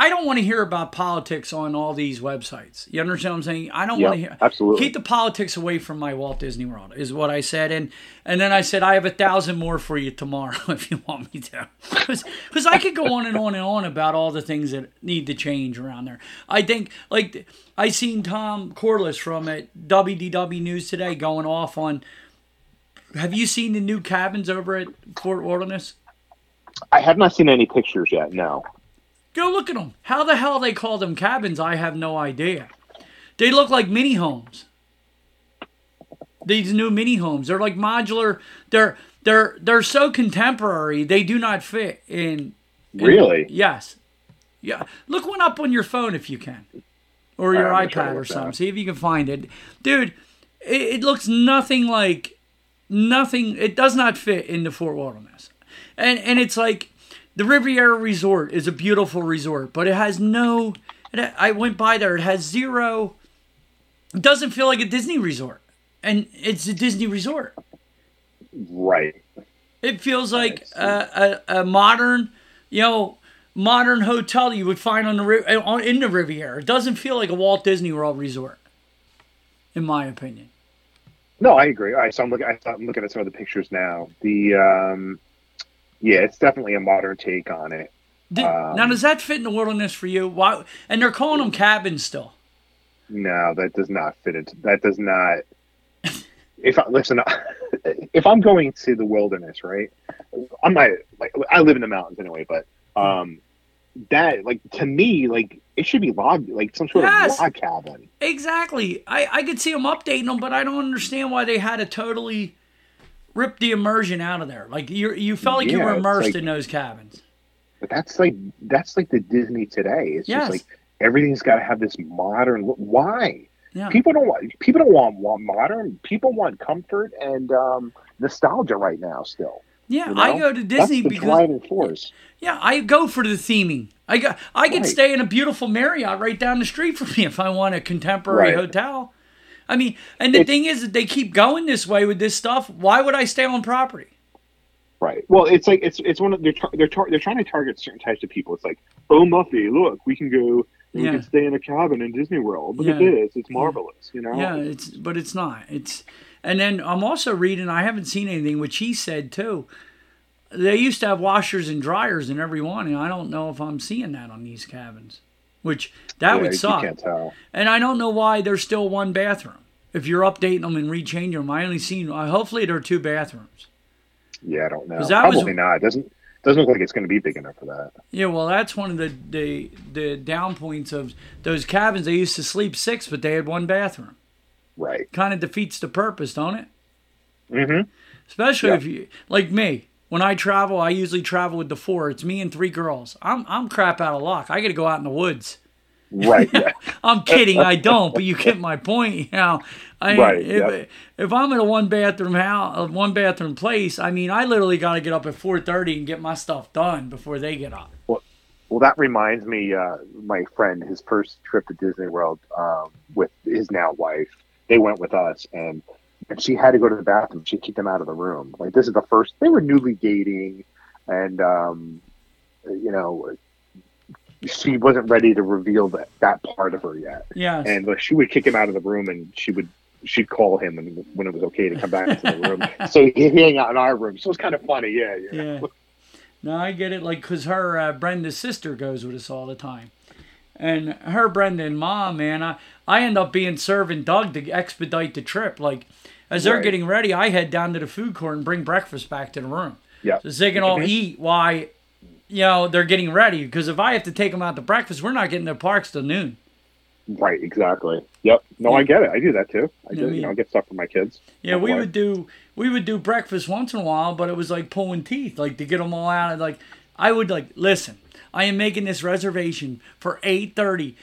I don't want to hear about politics on all these websites. You understand what I'm saying? I don't Yeah, want to hear. absolutely. Keep the politics away from my Walt Disney World is what I said, and and then I said I have a thousand more for you tomorrow if you want me to, because I could go on and on and on about all the things that need to change around there. I think like I seen Tom Corless from uh, at WDW News today going off on. Have you seen the new cabins over at Fort Wilderness? I have not seen any pictures yet. No. Go look at them. How the hell they call them cabins, I have no idea. They look like mini homes. These new mini homes. They're like modular. They're they're they're so contemporary. They do not fit in. in- Really? Yes. Yeah. Look one up on your phone if you can, or your I'm gonna try to iPad or look that something. See if you can find it, dude. It, it looks nothing like nothing. It does not fit into Fort Wilderness, and and it's like the Riviera Resort is a beautiful resort, but it has no. It, I went by there. It has zero. It doesn't feel like a Disney resort, and it's a Disney resort. Right. It feels like a, a, a modern, you know, modern hotel you would find on the on in the Riviera. It doesn't feel like a Walt Disney World resort, in my opinion. No, I agree. All right, so I'm looking. I'm looking at some of the pictures now. The um, yeah, it's definitely a modern take on it. Did, Um, now, does that fit in the wilderness for you? Why? And they're calling them cabins still. No, that does not fit into. That does not. If I listen, if I'm going to the wilderness, right? I'm not like I live in the mountains anyway, but um, that like to me, like it should be log, like some sort Yes. of log cabin. Exactly. I, I could see them updating them, but I don't understand why they had a totally rip the immersion out of there. Like you you felt like you were immersed like- in those cabins. But that's like that's like the Disney today. It's Yes. just like everything's got to have this modern. look. Why? Yeah. People don't want. People don't want, want modern. People want comfort and um, nostalgia right now. Still, Yeah, you know? I go to Disney that's the because driving force. yeah, I go for the theming. I go, I could Right. stay in a beautiful Marriott right down the street from me if I want a contemporary Right. hotel. I mean, and the thing is that they keep going this way with this stuff. Why would I stay on property? Right. Well, it's like it's it's one of they're tar- they're tar- they're trying to target certain types of people. It's like, oh Muffy, look, we can go, we Yeah. can stay in a cabin in Disney World. Look at this, it's marvelous. You know. Yeah, it's but it's not. It's and then I'm also reading. I haven't seen anything which he said too. They used to have washers and dryers in every one, and I don't know if I'm seeing that on these cabins. Which that Yeah, would suck. can't tell. And I don't know why there's still one bathroom. If you're updating them and rechanging them, I only seen. Uh, hopefully there are two bathrooms. Yeah, I don't know. that was- Probably not. It doesn't doesn't look like it's going to be big enough for that. Yeah, well, that's one of the the the down points of those cabins. They used to sleep six, but they had one bathroom. Right. Kind of defeats the purpose, don't it? Mm-hmm. Especially Yeah. if you like me. When I travel, I usually travel with the four. It's me and three girls. I'm I'm crap out of luck. I got to go out in the woods. Right. Yeah. I'm kidding. I don't, but you get my point. You know, I Right, if, yep. if I'm in a one bathroom house, one bathroom place, I mean, I literally got to get up at 4:30 and get my stuff done before they get up. Well, that reminds me, uh, my friend, his first trip to Disney World um, with his now wife, they went with us, and and she had to go to the bathroom. She kicked him out of the room. Like this is the first. They were newly dating, and um, you know, she wasn't ready to reveal that that part of her yet. Yeah, And uh, she would kick him out of the room, and she would. She'd call him and when it was okay to come back to the room. So he'd hang out in our room. So it was kind of funny, yeah. yeah. Yeah. No, I get it. Like, cause her uh, Brenda's sister goes with us all the time, and her Brenda and mom, man, I I end up being serving Doug to expedite the trip. Like, as they're Right. getting ready, I head down to the food court and bring breakfast back to the room. Yeah. so they can all Mhm. eat while, you know, they're getting ready. Because if I have to take them out to breakfast, we're not getting to parks till noon. Right, exactly. Yep. No, I get it. I do that too. I Yeah, do. me- You know, I get stuff for my kids. Yeah, we would do we would do breakfast once in a while, but it was like pulling teeth, like to get them all out. And like I would like listen. I am making this reservation for eight thirty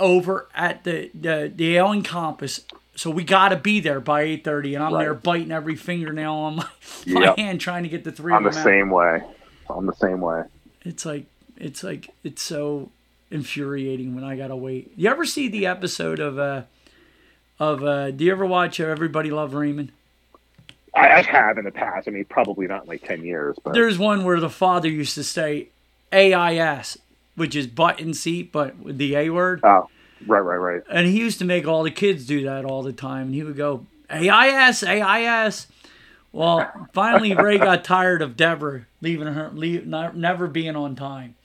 over at the the the Ale & Compass. So we got to be there by eight thirty, and I'm there biting every fingernail on my, my Yep. hand trying to get the 3 I'm of the out. same way. I'm the same way. It's like it's like it's so infuriating when I gotta wait. You ever see the episode of uh of uh? Do you ever watch uh, Everybody Love Raymond? I, I have in the past. I mean, probably not in like ten years, but There's one where the father used to say AIS, which is button seat, but the A word. oh, right, right, right. And he used to make all the kids do that all the time. And he would go, AIS, AIS. Well, finally, Ray got tired of Deborah leaving her, leave, not, never being on time.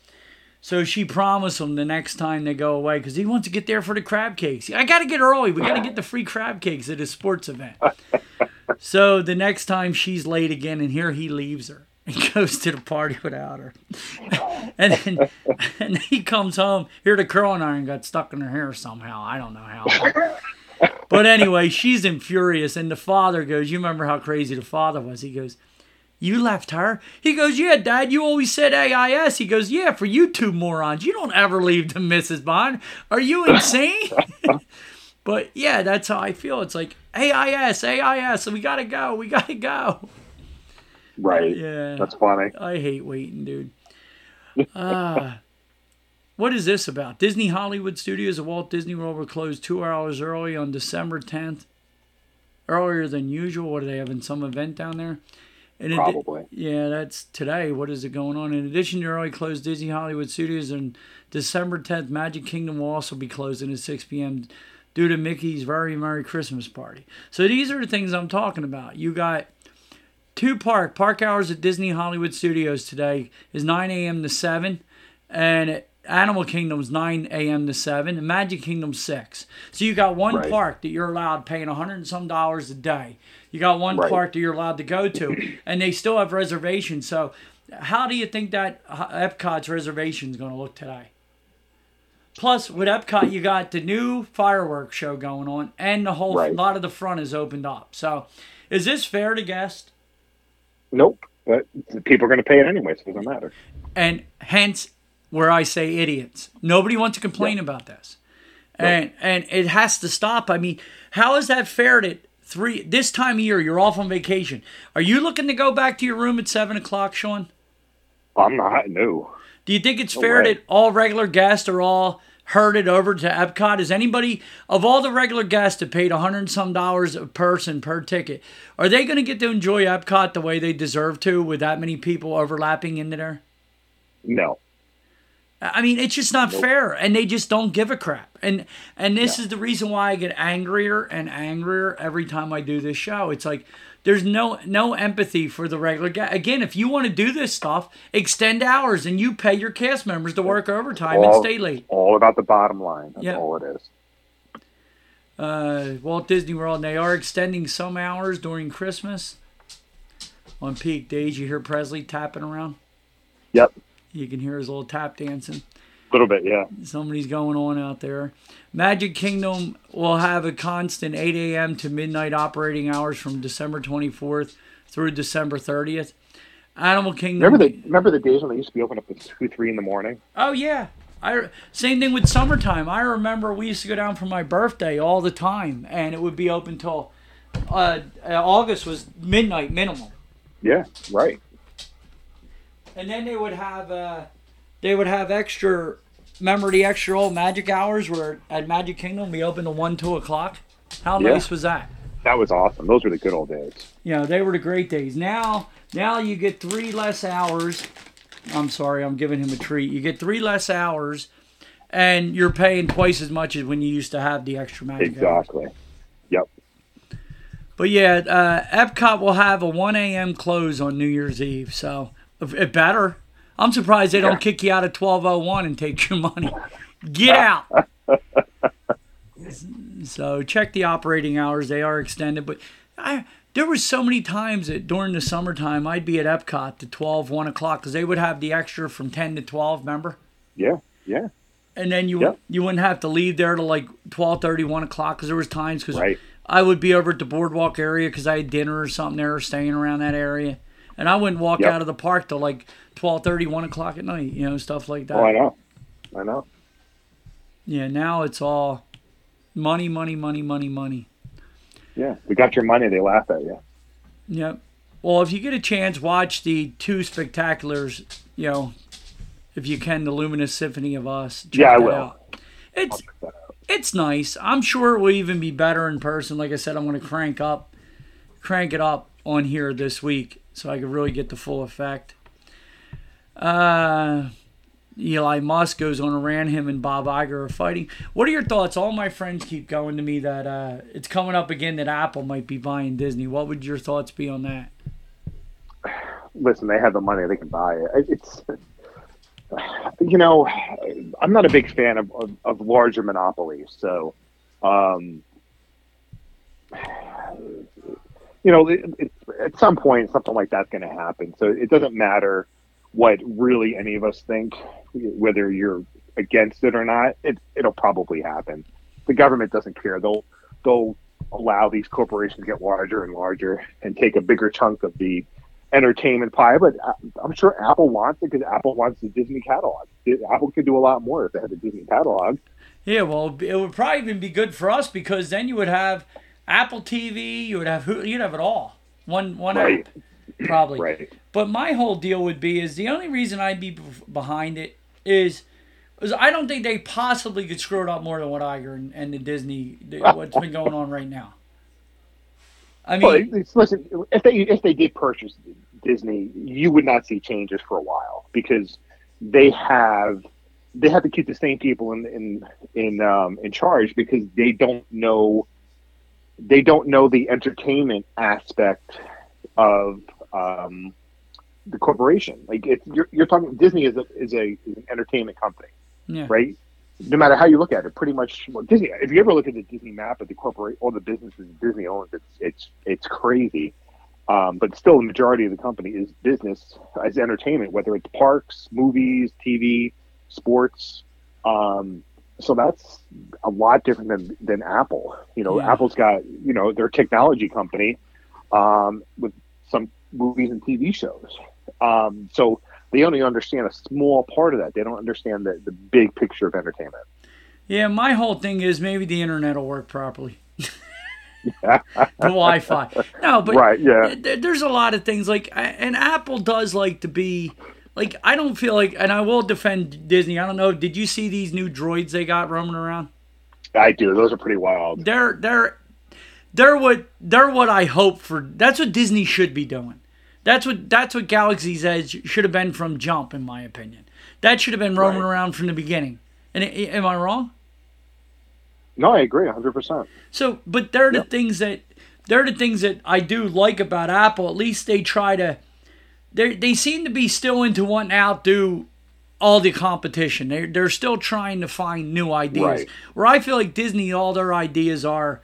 So she promised him the next time they go away because he wants to get there for the crab cakes. I got to get her early. We got to get the free crab cakes at a sports event. So the next time she's late again, and here he leaves her and goes to the party without her. and then and he comes home. Here the curling iron got stuck in her hair somehow. I don't know how. But anyway, she's infurious, and the father goes, "You remember how crazy the father was?" He goes, "You left her?" He goes, "Yeah, Dad. You always said AIS." He goes, "Yeah, for you two morons. You don't ever leave the Mrs. Bond. Are you insane?" but yeah, that's how I feel. It's like AIS, AIS. We gotta go. We gotta go. Right. Yeah. That's funny. I hate waiting, dude. Ah. what is this about? Disney Hollywood Studios at Walt Disney World were closed two hours early on December 10th. Earlier than usual. What are they having? Some event down there? And it- Probably. yeah, that's today. What is it going on? In addition to early closed Disney Hollywood Studios on December 10th, Magic Kingdom will also be closing at 6 p.m. due to Mickey's very Merry Christmas party. So these are the things I'm talking about. You got two park park hours at Disney Hollywood Studios today is 9 a.m. to 7, and at Animal Kingdom's 9 a.m. to 7, and Magic Kingdom 6. So you got one Right. park that you're allowed paying 100 and some dollars a day. You got one Right. park that you're allowed to go to, and they still have reservations. So how do you think that Epcot's reservation is going to look today? Plus, with Epcot, you got the new fireworks show going on, and the whole Right. lot of the front is opened up. So, is this fair to guest? Nope. But people are going to pay it anyway, so it doesn't matter. and hence where I say idiots. Nobody wants to complain about this, and and it has to stop. I mean, how is that fair that three this time of year you're off on vacation? Are you looking to go back to your room at seven o'clock, Shawn? I'm not. No. Do you think it's No fair way. that all regular guests are all herded over to Epcot? Is anybody of all the regular guests that paid a hundred and some dollars a person per ticket, are they going to get to enjoy Epcot the way they deserve to with that many people overlapping into there? No. I mean, it's just not Nope. fair, and they just don't give a crap. And and this is the reason why I get angrier and angrier every time I do this show. It's like there's no no empathy for the regular guy. Again, if you want to do this stuff, extend hours and you pay your cast members to work overtime and All- stay late. All about the bottom line. That's Yeah. all it is. Uh, Walt Disney World, they are extending some hours during Christmas. On peak days, you hear Presley tapping around. Yep. You can hear his little tap dancing. A little bit, yeah. somebody's going on out there. Magic Kingdom will have a constant 8 a.m. to midnight operating hours from December 24th through December 30th. Animal Kingdom. Remember the remember the days when they used to be open up at two, three in the morning? Oh yeah. I same thing with summertime. I remember we used to go down for my birthday all the time, and it would be open till uh, uh, August was midnight minimum. Yeah, right. And then they would have uh, they would have extra. Remember the extra old magic hours where at Magic Kingdom we opened to one two o'clock. How Yeah. nice was that? That was awesome. Those were the good old days. You know, they were the great days. Now, now you get three less hours. I'm sorry, I'm giving him a treat. You get three less hours, and you're paying twice as much as when you used to have the extra magic hours. Exactly. Yep. But yeah, uh, Epcot will have a 1 a.m. close on New Year's Eve, so it better. I'm surprised they don't kick you out at 12:01 and take your money. Get out. so check the operating hours; they are extended. But I, there were so many times that during the summertime I'd be at Epcot to 12, 1 o'clock because they would have the extra from 10 to 12. Remember? Yeah. Yeah. and then you Yep. you wouldn't have to leave there till like 12 30, 1 o'clock because there was times because Right. i would be over at the boardwalk area because i had dinner or something there or staying around that area and i wouldn't walk Yep. out of the park till like 12 30, 1 o'clock at night you know stuff like that Oh, I know. I know. yeah now it's all money money money money money Yeah. We got your money. They laugh at you. Yep. Well, if you get a chance, watch the two spectaculars. You know, if you can, the Luminous Symphony of Us. Check Yeah, I will. Out. It's it's nice. I'm sure it will even be better in person. Like I said, I'm going to crank up, crank it up on here this week so I could really get the full effect. Uh, Elon Musk goes on a rant. Him and Bob Iger are fighting. What are your thoughts? All my friends keep going to me that uh, it's coming up again that Apple might be buying Disney. What would your thoughts be on that? Listen, they have the money. They can buy it. It's, you know, I'm not a big fan of, of, of larger monopolies. So, um, you know, it, it, at some point, something like that's going to happen. So it doesn't matter what really any of us think, whether you're against it or not. It, it'll probably happen. The government doesn't care. They'll they'll allow these corporations to get larger and larger and take a bigger chunk of the entertainment pie. But I- I'm sure Apple wants it because Apple wants the Disney catalog. Apple could do a lot more if they had the Disney catalog. Yeah, well, it would probably even be good for us because then you would have Apple TV, you would have you'd have it all one one Right. app, probably. Right. But my whole deal would be is the only reason I'd be behind it is, is I don't think they possibly could screw it up more than what Iger and, and the Disney what's been going on right now. I Well, mean, it's, listen, if they if they did purchase Disney, you would not see changes for a while because they have they have to keep the same people in in in um, in charge because they don't know they don't know the entertainment aspect of um, the corporation. Like it's you're, you're talking Disney is a is a is an entertainment company, yeah. right? No matter how you look at it, pretty much well, Disney. If you ever look at the Disney map of the corporate, all the businesses Disney owns, it's it's it's crazy. Um, but still, the majority of the company is business as entertainment, whether it's parks, movies, TV, sports. Um, so that's a lot different than, than Apple. You know, Yeah. Apple's got you know their technology company um, with some movies and TV shows. Um, so they only understand a small part of that. They don't understand the, the big picture of entertainment. Yeah, my whole thing is maybe the internet will work properly. the Wi-Fi. No, but Right, yeah. there- there's a lot of things like, and Apple does like to be, like I don't feel like, and I will defend Disney. I don't know. Did you see these new droids they got roaming around? I do. Those are pretty wild. They're they're they're what they're what I hope for. That's what Disney should be doing. That's what that's what Galaxy's Edge should have been from jump, in my opinion. That should have been roaming Right. around from the beginning. And am I wrong? No, I agree, hundred percent. So, but they're the Yep. things that they're the things that I do like about Apple. At least they try to. They they seem to be still into wanting to outdo all the competition. They they're still trying to find new ideas. Right. Where I feel like Disney, all their ideas are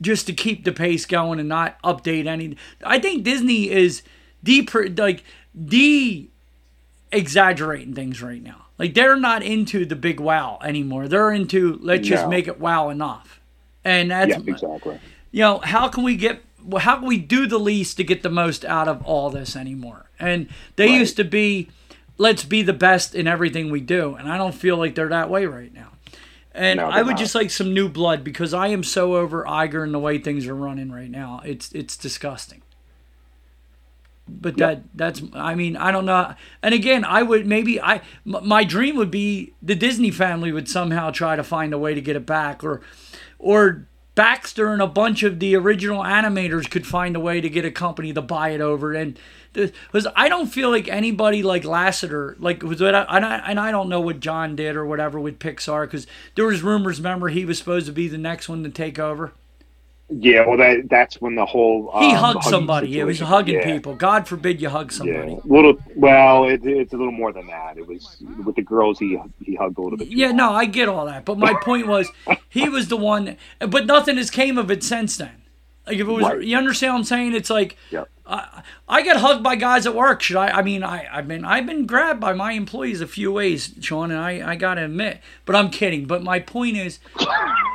just to keep the pace going and not update any. I think Disney is de like de exaggerating things right now. Like they're not into the big wow anymore. They're into let's just make it wow enough. And that's Yeah, exactly. you know, how can we get how can we do the least to get the most out of all this anymore? And they Right. used to be, let's be the best in everything we do, and I don't feel like they're that way right now. And No, I would not. just like some new blood because I am so over Iger and the way things are running right now. It's it's disgusting. But that that's I mean I don't know. And again, I would maybe I m- my dream would be the Disney family would somehow try to find a way to get it back, or or Baxter and a bunch of the original animators could find a way to get a company to buy it over and. Because I don't feel like anybody like Lasseter, like was what I, and I and I don't know what John did or whatever with Pixar, because there was rumors. Remember, he was supposed to be the next one to take over. Yeah, well, that that's when the whole He um, hugged hugging somebody. It was hugging yeah, people. God forbid you hug somebody. Yeah, little. Well, it, it's a little more than that. It was with the girls. He he hugged a little bit. Yeah, no, I get all that, but my point was, he was the one. But nothing has came of it since then. Like if it was, Right. you understand what I'm saying? It's like Yep. I, I get hugged by guys at work. Should I? I mean, I I've been I've been grabbed by my employees a few ways, Shawn, and I I gotta admit, but I'm kidding. But my point is,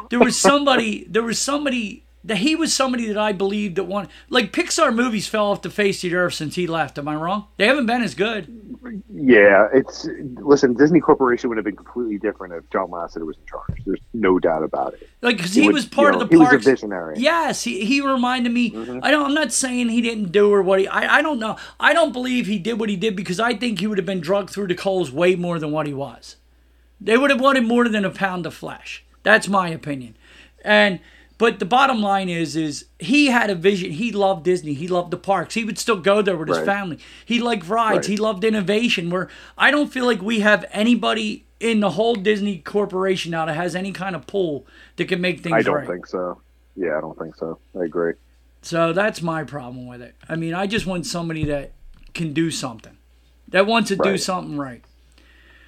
there was somebody there was somebody that he was somebody that I believed that one like Pixar movies fell off the face of the earth since he left. Am I wrong? They haven't been as good. Yeah, it's listen. Disney Corporation would have been completely different if John Lasseter was in charge. There's no doubt about it. Like, because he would- was part you know, of the he was a visionary. Yes, he, he reminded me. Mm-hmm. I don't. I'm not saying he didn't do or what he. I, I don't know. I don't believe he did what he did because I think he would have been drugged through the coals way more than what he was. They would have wanted more than a pound of flesh. That's my opinion. And but the bottom line is, is he had a vision. He loved Disney. He loved the parks. He would still go there with his family. He liked rides. Right. He loved innovation. Where I don't feel like we have anybody in the whole Disney corporation now that has any kind of pull that can make things I don't right. think so. Yeah, I don't think so. I agree. So that's my problem with it. I mean, I just want somebody that can do something, that wants to do something right.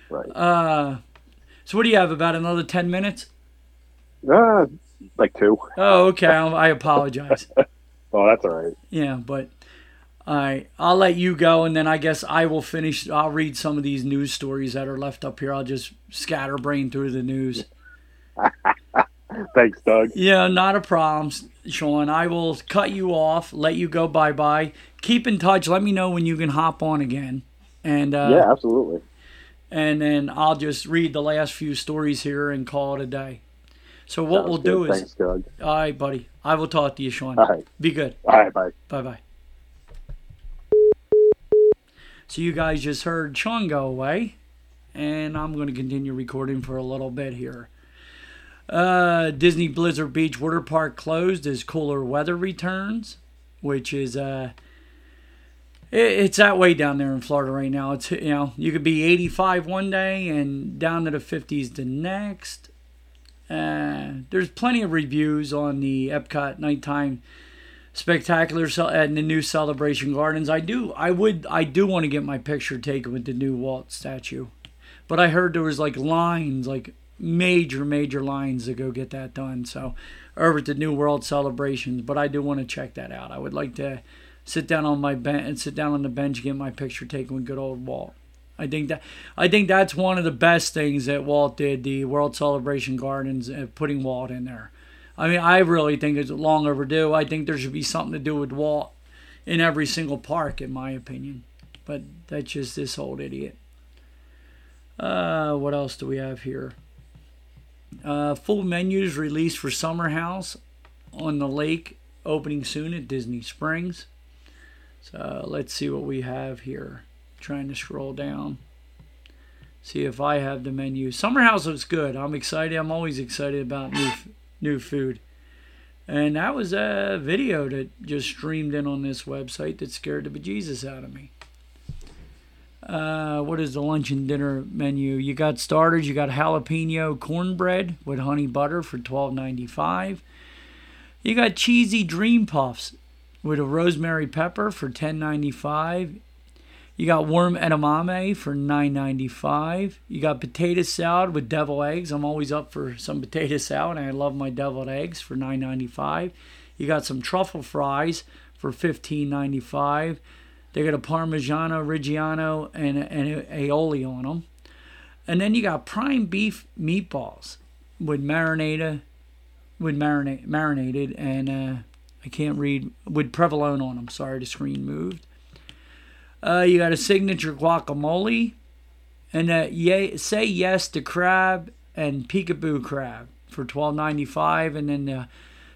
Right. Uh, so what do you have? About another ten minutes? uh, like two. Oh, okay. I I apologize. Oh, that's all right. Yeah, but all right, I'll let you go, and then I guess I will finish. I'll read some of these news stories that are left up here. I'll just scatterbrain through the news. Thanks, Doug. Yeah, not a problem, Shawn. I will cut you off, let you go bye bye. Keep in touch. Let me know when you can hop on again. And uh, yeah, absolutely. and then I'll just read the last few stories here and call it a day. So what Sounds we'll good. do is, Thanks, Doug. all right, buddy. I will talk to you, Shawn. All right. Be good. All right, bye. Bye bye. So you guys just heard Shawn go away, and I'm going to continue recording for a little bit here. Uh, Disney Blizzard Beach Water Park closed as cooler weather returns, which is uh, it, it's that way down there in Florida right now. It's you know you could be 85 one day and down to the 50s the next. Uh, there's plenty of reviews on the Epcot nighttime spectacular cel- and the new celebration gardens. I do i would i do want to get my picture taken with the new walt statue. But i heard there was like lines like major major lines to go get that done so over at the new world celebrations. But i do want to check that out. I would like to sit down on my bench and sit down on the bench and get my picture taken with good old walt I think that I think that's one of the best things that Walt did. The World Celebration Gardens, uh, putting Walt in there. I mean, I really think it's long overdue. I think there should be something to do with Walt in every single park, in my opinion. But that's just this old idiot. Uh, what else do we have here? Uh, full menus released for Summer House on the Lake, opening soon at Disney Springs. So let's see what we have here. Trying to scroll down. See if I have the menu. Summer House looks good. I'm excited. I'm always excited about new new food. And that was a video that just streamed in on this website that scared the bejesus out of me. Uh, what is the lunch and dinner menu? You got starters. You got jalapeno cornbread with honey butter for twelve ninety five. You got cheesy dream puffs with a rosemary pepper for ten ninety five. You got warm edamame for nine ninety five. You got potato salad with deviled eggs. I'm always up for some potato salad, and I love my deviled eggs for nine ninety five. You got some truffle fries for fifteen ninety five. They got a Parmigiano Reggiano and and aioli on them. And then you got prime beef meatballs with marinata, with marinate marinated and uh, I can't read with provolone on them. Sorry, the screen moved. Uh, you got a signature guacamole, and uh, yay, say yes to crab and peekaboo crab for twelve ninety five, and then the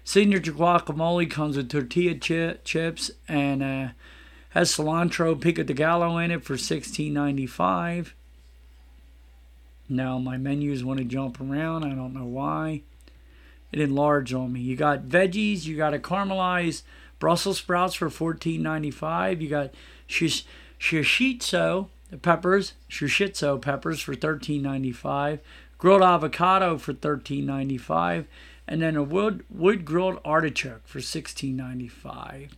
signature guacamole comes with tortilla chi- chips and uh, has cilantro pico de gallo in it for sixteen ninety five. Now my menus want to jump around. I don't know why. It enlarged on me. You got veggies. You got a caramelized Brussels sprouts for fourteen ninety five. You got shishito peppers, shishito peppers for thirteen ninety five. Grilled avocado for thirteen ninety five, and then a wood wood grilled artichoke for sixteen ninety five.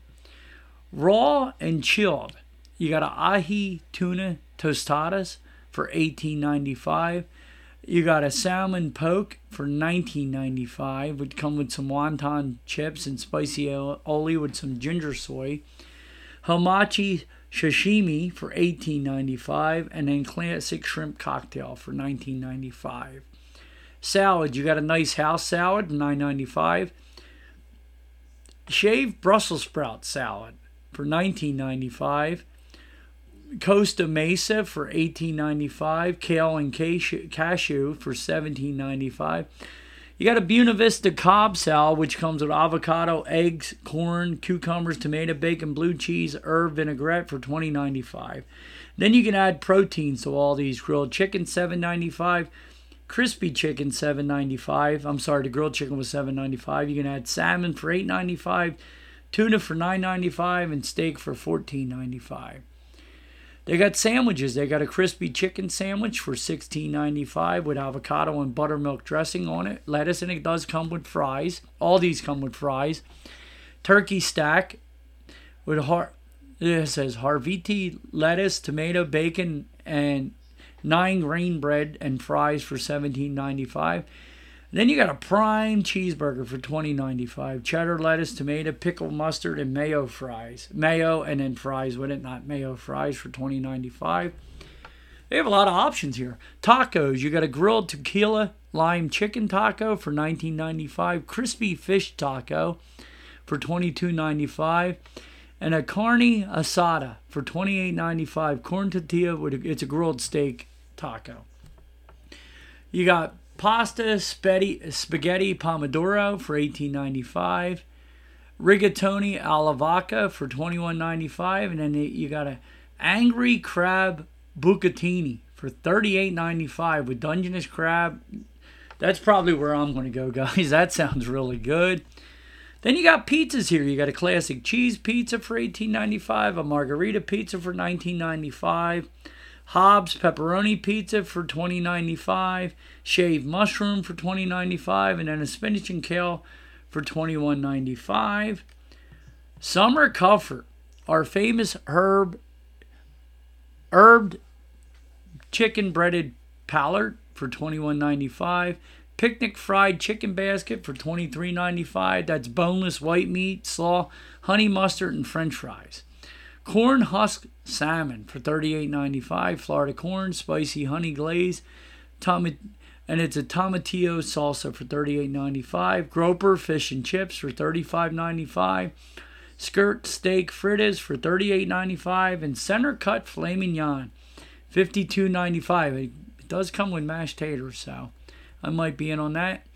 Raw and chilled. You got a ahi tuna tostadas for eighteen ninety five. You got a salmon poke for nineteen ninety five. Would come with some wonton chips and spicy aioli with some ginger soy. Hamachi sashimi for eighteen ninety five, and then classic shrimp cocktail for nineteen ninety five. Salad, you got a nice house salad, nine ninety five. Shaved Brussels sprout salad for nineteen ninety five. Costa Mesa for eighteen ninety five. Kale and cashew for seventeen ninety five. You got a Buena Vista Cobb salad, which comes with avocado, eggs, corn, cucumbers, tomato, bacon, blue cheese, herb vinaigrette for twenty ninety five. Then you can add proteins to all these grilled chicken seven ninety five, crispy chicken seven ninety five. I'm sorry, the grilled chicken was seven ninety five. You can add salmon for eight ninety five, tuna for nine ninety five, and steak for fourteen ninety five. They got sandwiches. They got a crispy chicken sandwich for $16.95 with avocado and buttermilk dressing on it, lettuce, and it does come with fries. All these come with fries. Turkey stack with har- it says Harviti lettuce, tomato, bacon, and nine grain bread and fries for $17.95. Then you got a prime cheeseburger for twenty ninety five. Cheddar, lettuce, tomato, pickle, mustard, and mayo fries. Mayo and then fries with it, not mayo fries for twenty ninety five. They have a lot of options here. Tacos, you got a grilled tequila lime chicken taco for nineteen ninety five. Crispy fish taco for twenty two ninety five. And a carne asada for twenty eight ninety five. Corn tortilla with a, it's a grilled steak taco. You got pasta spaghetti, spaghetti pomodoro for 18.95 rigatoni alla vodka for 21.95 and then you got a angry crab bucatini for 38.95 with dungeness crab. That's probably where i'm going to go guys. That sounds really good. Then you got pizzas here. You got a classic cheese pizza for 18.95 a margarita pizza for 19.95 Hobbs pepperoni pizza for twenty ninety five, shaved mushroom for twenty ninety five, and then a spinach and kale for twenty one ninety five. Summer Comfort, our famous herb herbed chicken breaded palate for twenty one ninety five. Picnic fried chicken basket for twenty three ninety five. That's boneless white meat, slaw, honey mustard, and French fries. Corn husk salmon for $38.95. Florida corn, spicy honey glaze, tom- and it's a tomatillo salsa for $38.95. Groper fish and chips for $35.95. Skirt steak fritters for $38.95. And center cut filet mignon, $52.95. It does come with mashed taters, so I might be in on that.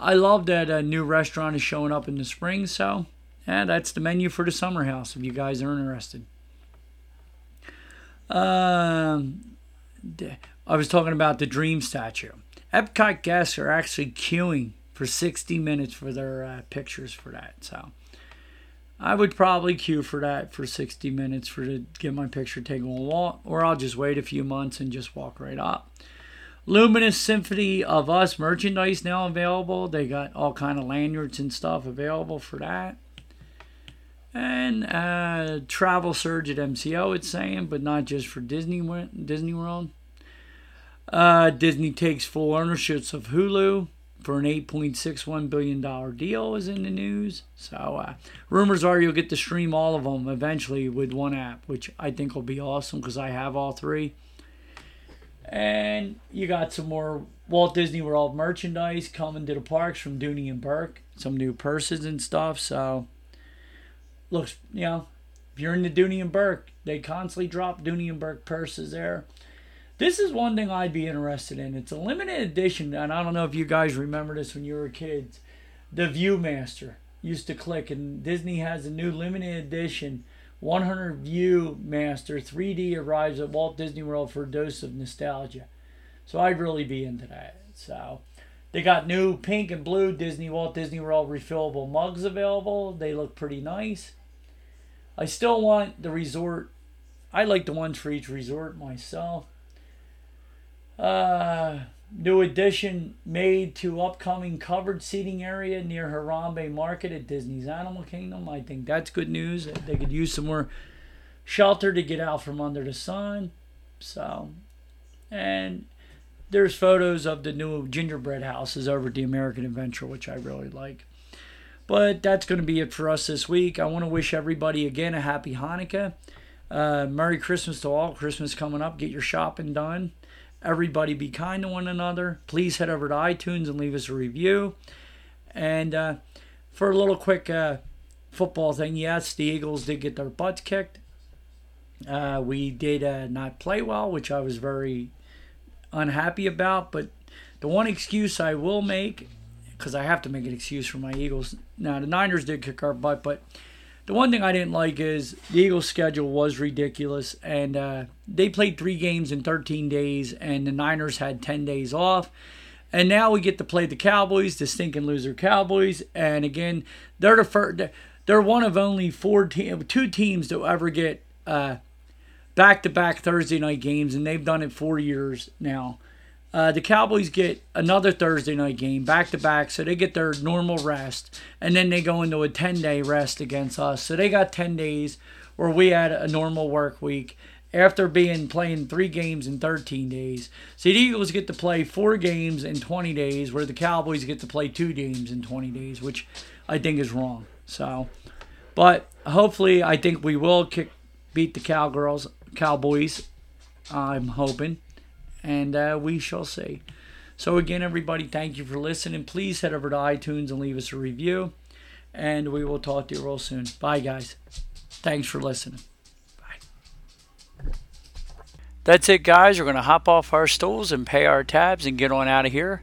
I love that a new restaurant is showing up in the spring, so yeah, that's the menu for the summer house if you guys are interested. Um, I was talking about the Dream statue. Epcot guests are actually queuing for 60 minutes for their uh, pictures for that. So I would probably queue for that for 60 minutes for to get my picture taken a walk, or I'll just wait a few months and just walk right up. Luminous Symphony of Us merchandise now available. They got all kind of lanyards and stuff available for that. And uh, travel surge at MCO, it's saying, but not just for Disney Disney World. Uh, Disney takes full ownership of Hulu for an $8.61 billion deal is in the news. So uh, rumors are you'll get to stream all of them eventually with one app, which I think will be awesome because I have all three. And you got some more Walt Disney World merchandise coming to the parks from Dooney and Bourke, some new purses and stuff. So looks, you know, if you're in the Dooney and Bourke, they constantly drop Dooney and Bourke purses there. This is one thing I'd be interested in. It's a limited edition, and I don't know if you guys remember this when you were kids. The Viewmaster used to click, and Disney has a new limited edition 100 Viewmaster 3D arrives at Walt Disney World for a dose of nostalgia. So I'd really be into that. So they got new pink and blue Disney Walt Disney World refillable mugs available. They look pretty nice. I still want the resort. I like the ones for each resort myself. Uh, new addition made to upcoming covered seating area near Harambe Market at Disney's Animal Kingdom. I think that's good news. They could use some more shelter to get out from under the sun. So, and there's photos of the new gingerbread houses over at the American Adventure, which I really like. But that's going to be it for us this week. I want to wish everybody again a happy Hanukkah. Uh, Merry Christmas to all. Christmas coming up. Get your shopping done. Everybody be kind to one another. Please head over to iTunes and leave us a review. And uh, for a little quick uh, football thing, yes, the Eagles did get their butts kicked. Uh, we did uh, not play well, which I was very unhappy about. But the one excuse I will make, because I have to make an excuse for my Eagles. Now, the Niners did kick our butt, but the one thing I didn't like is the Eagles' schedule was ridiculous, and uh, they played three games in 13 days, and the Niners had 10 days off. And now we get to play the Cowboys, the stinking loser Cowboys, and again, they're the first, they're one of only four te- two teams to ever get back to back Thursday night games, and they've done it four years now. Uh, the Cowboys get another Thursday night game back to back, so they get their normal rest, and then they go into a 10 day rest against us. So they got 10 days where we had a normal work week after being playing three games in 13 days. So the Eagles get to play four games in 20 days, where the Cowboys get to play two games in 20 days, which I think is wrong. So, but hopefully, I think we will kick beat the Cowgirls, Cowboys. I'm hoping and uh, we shall see. So, again, everybody, thank you for listening. Please head over to iTunes and leave us a review, and we will talk to you real soon. Bye, guys. Thanks for listening. Bye. That's it, guys. We're going to hop off our stools and pay our tabs and get on out of here.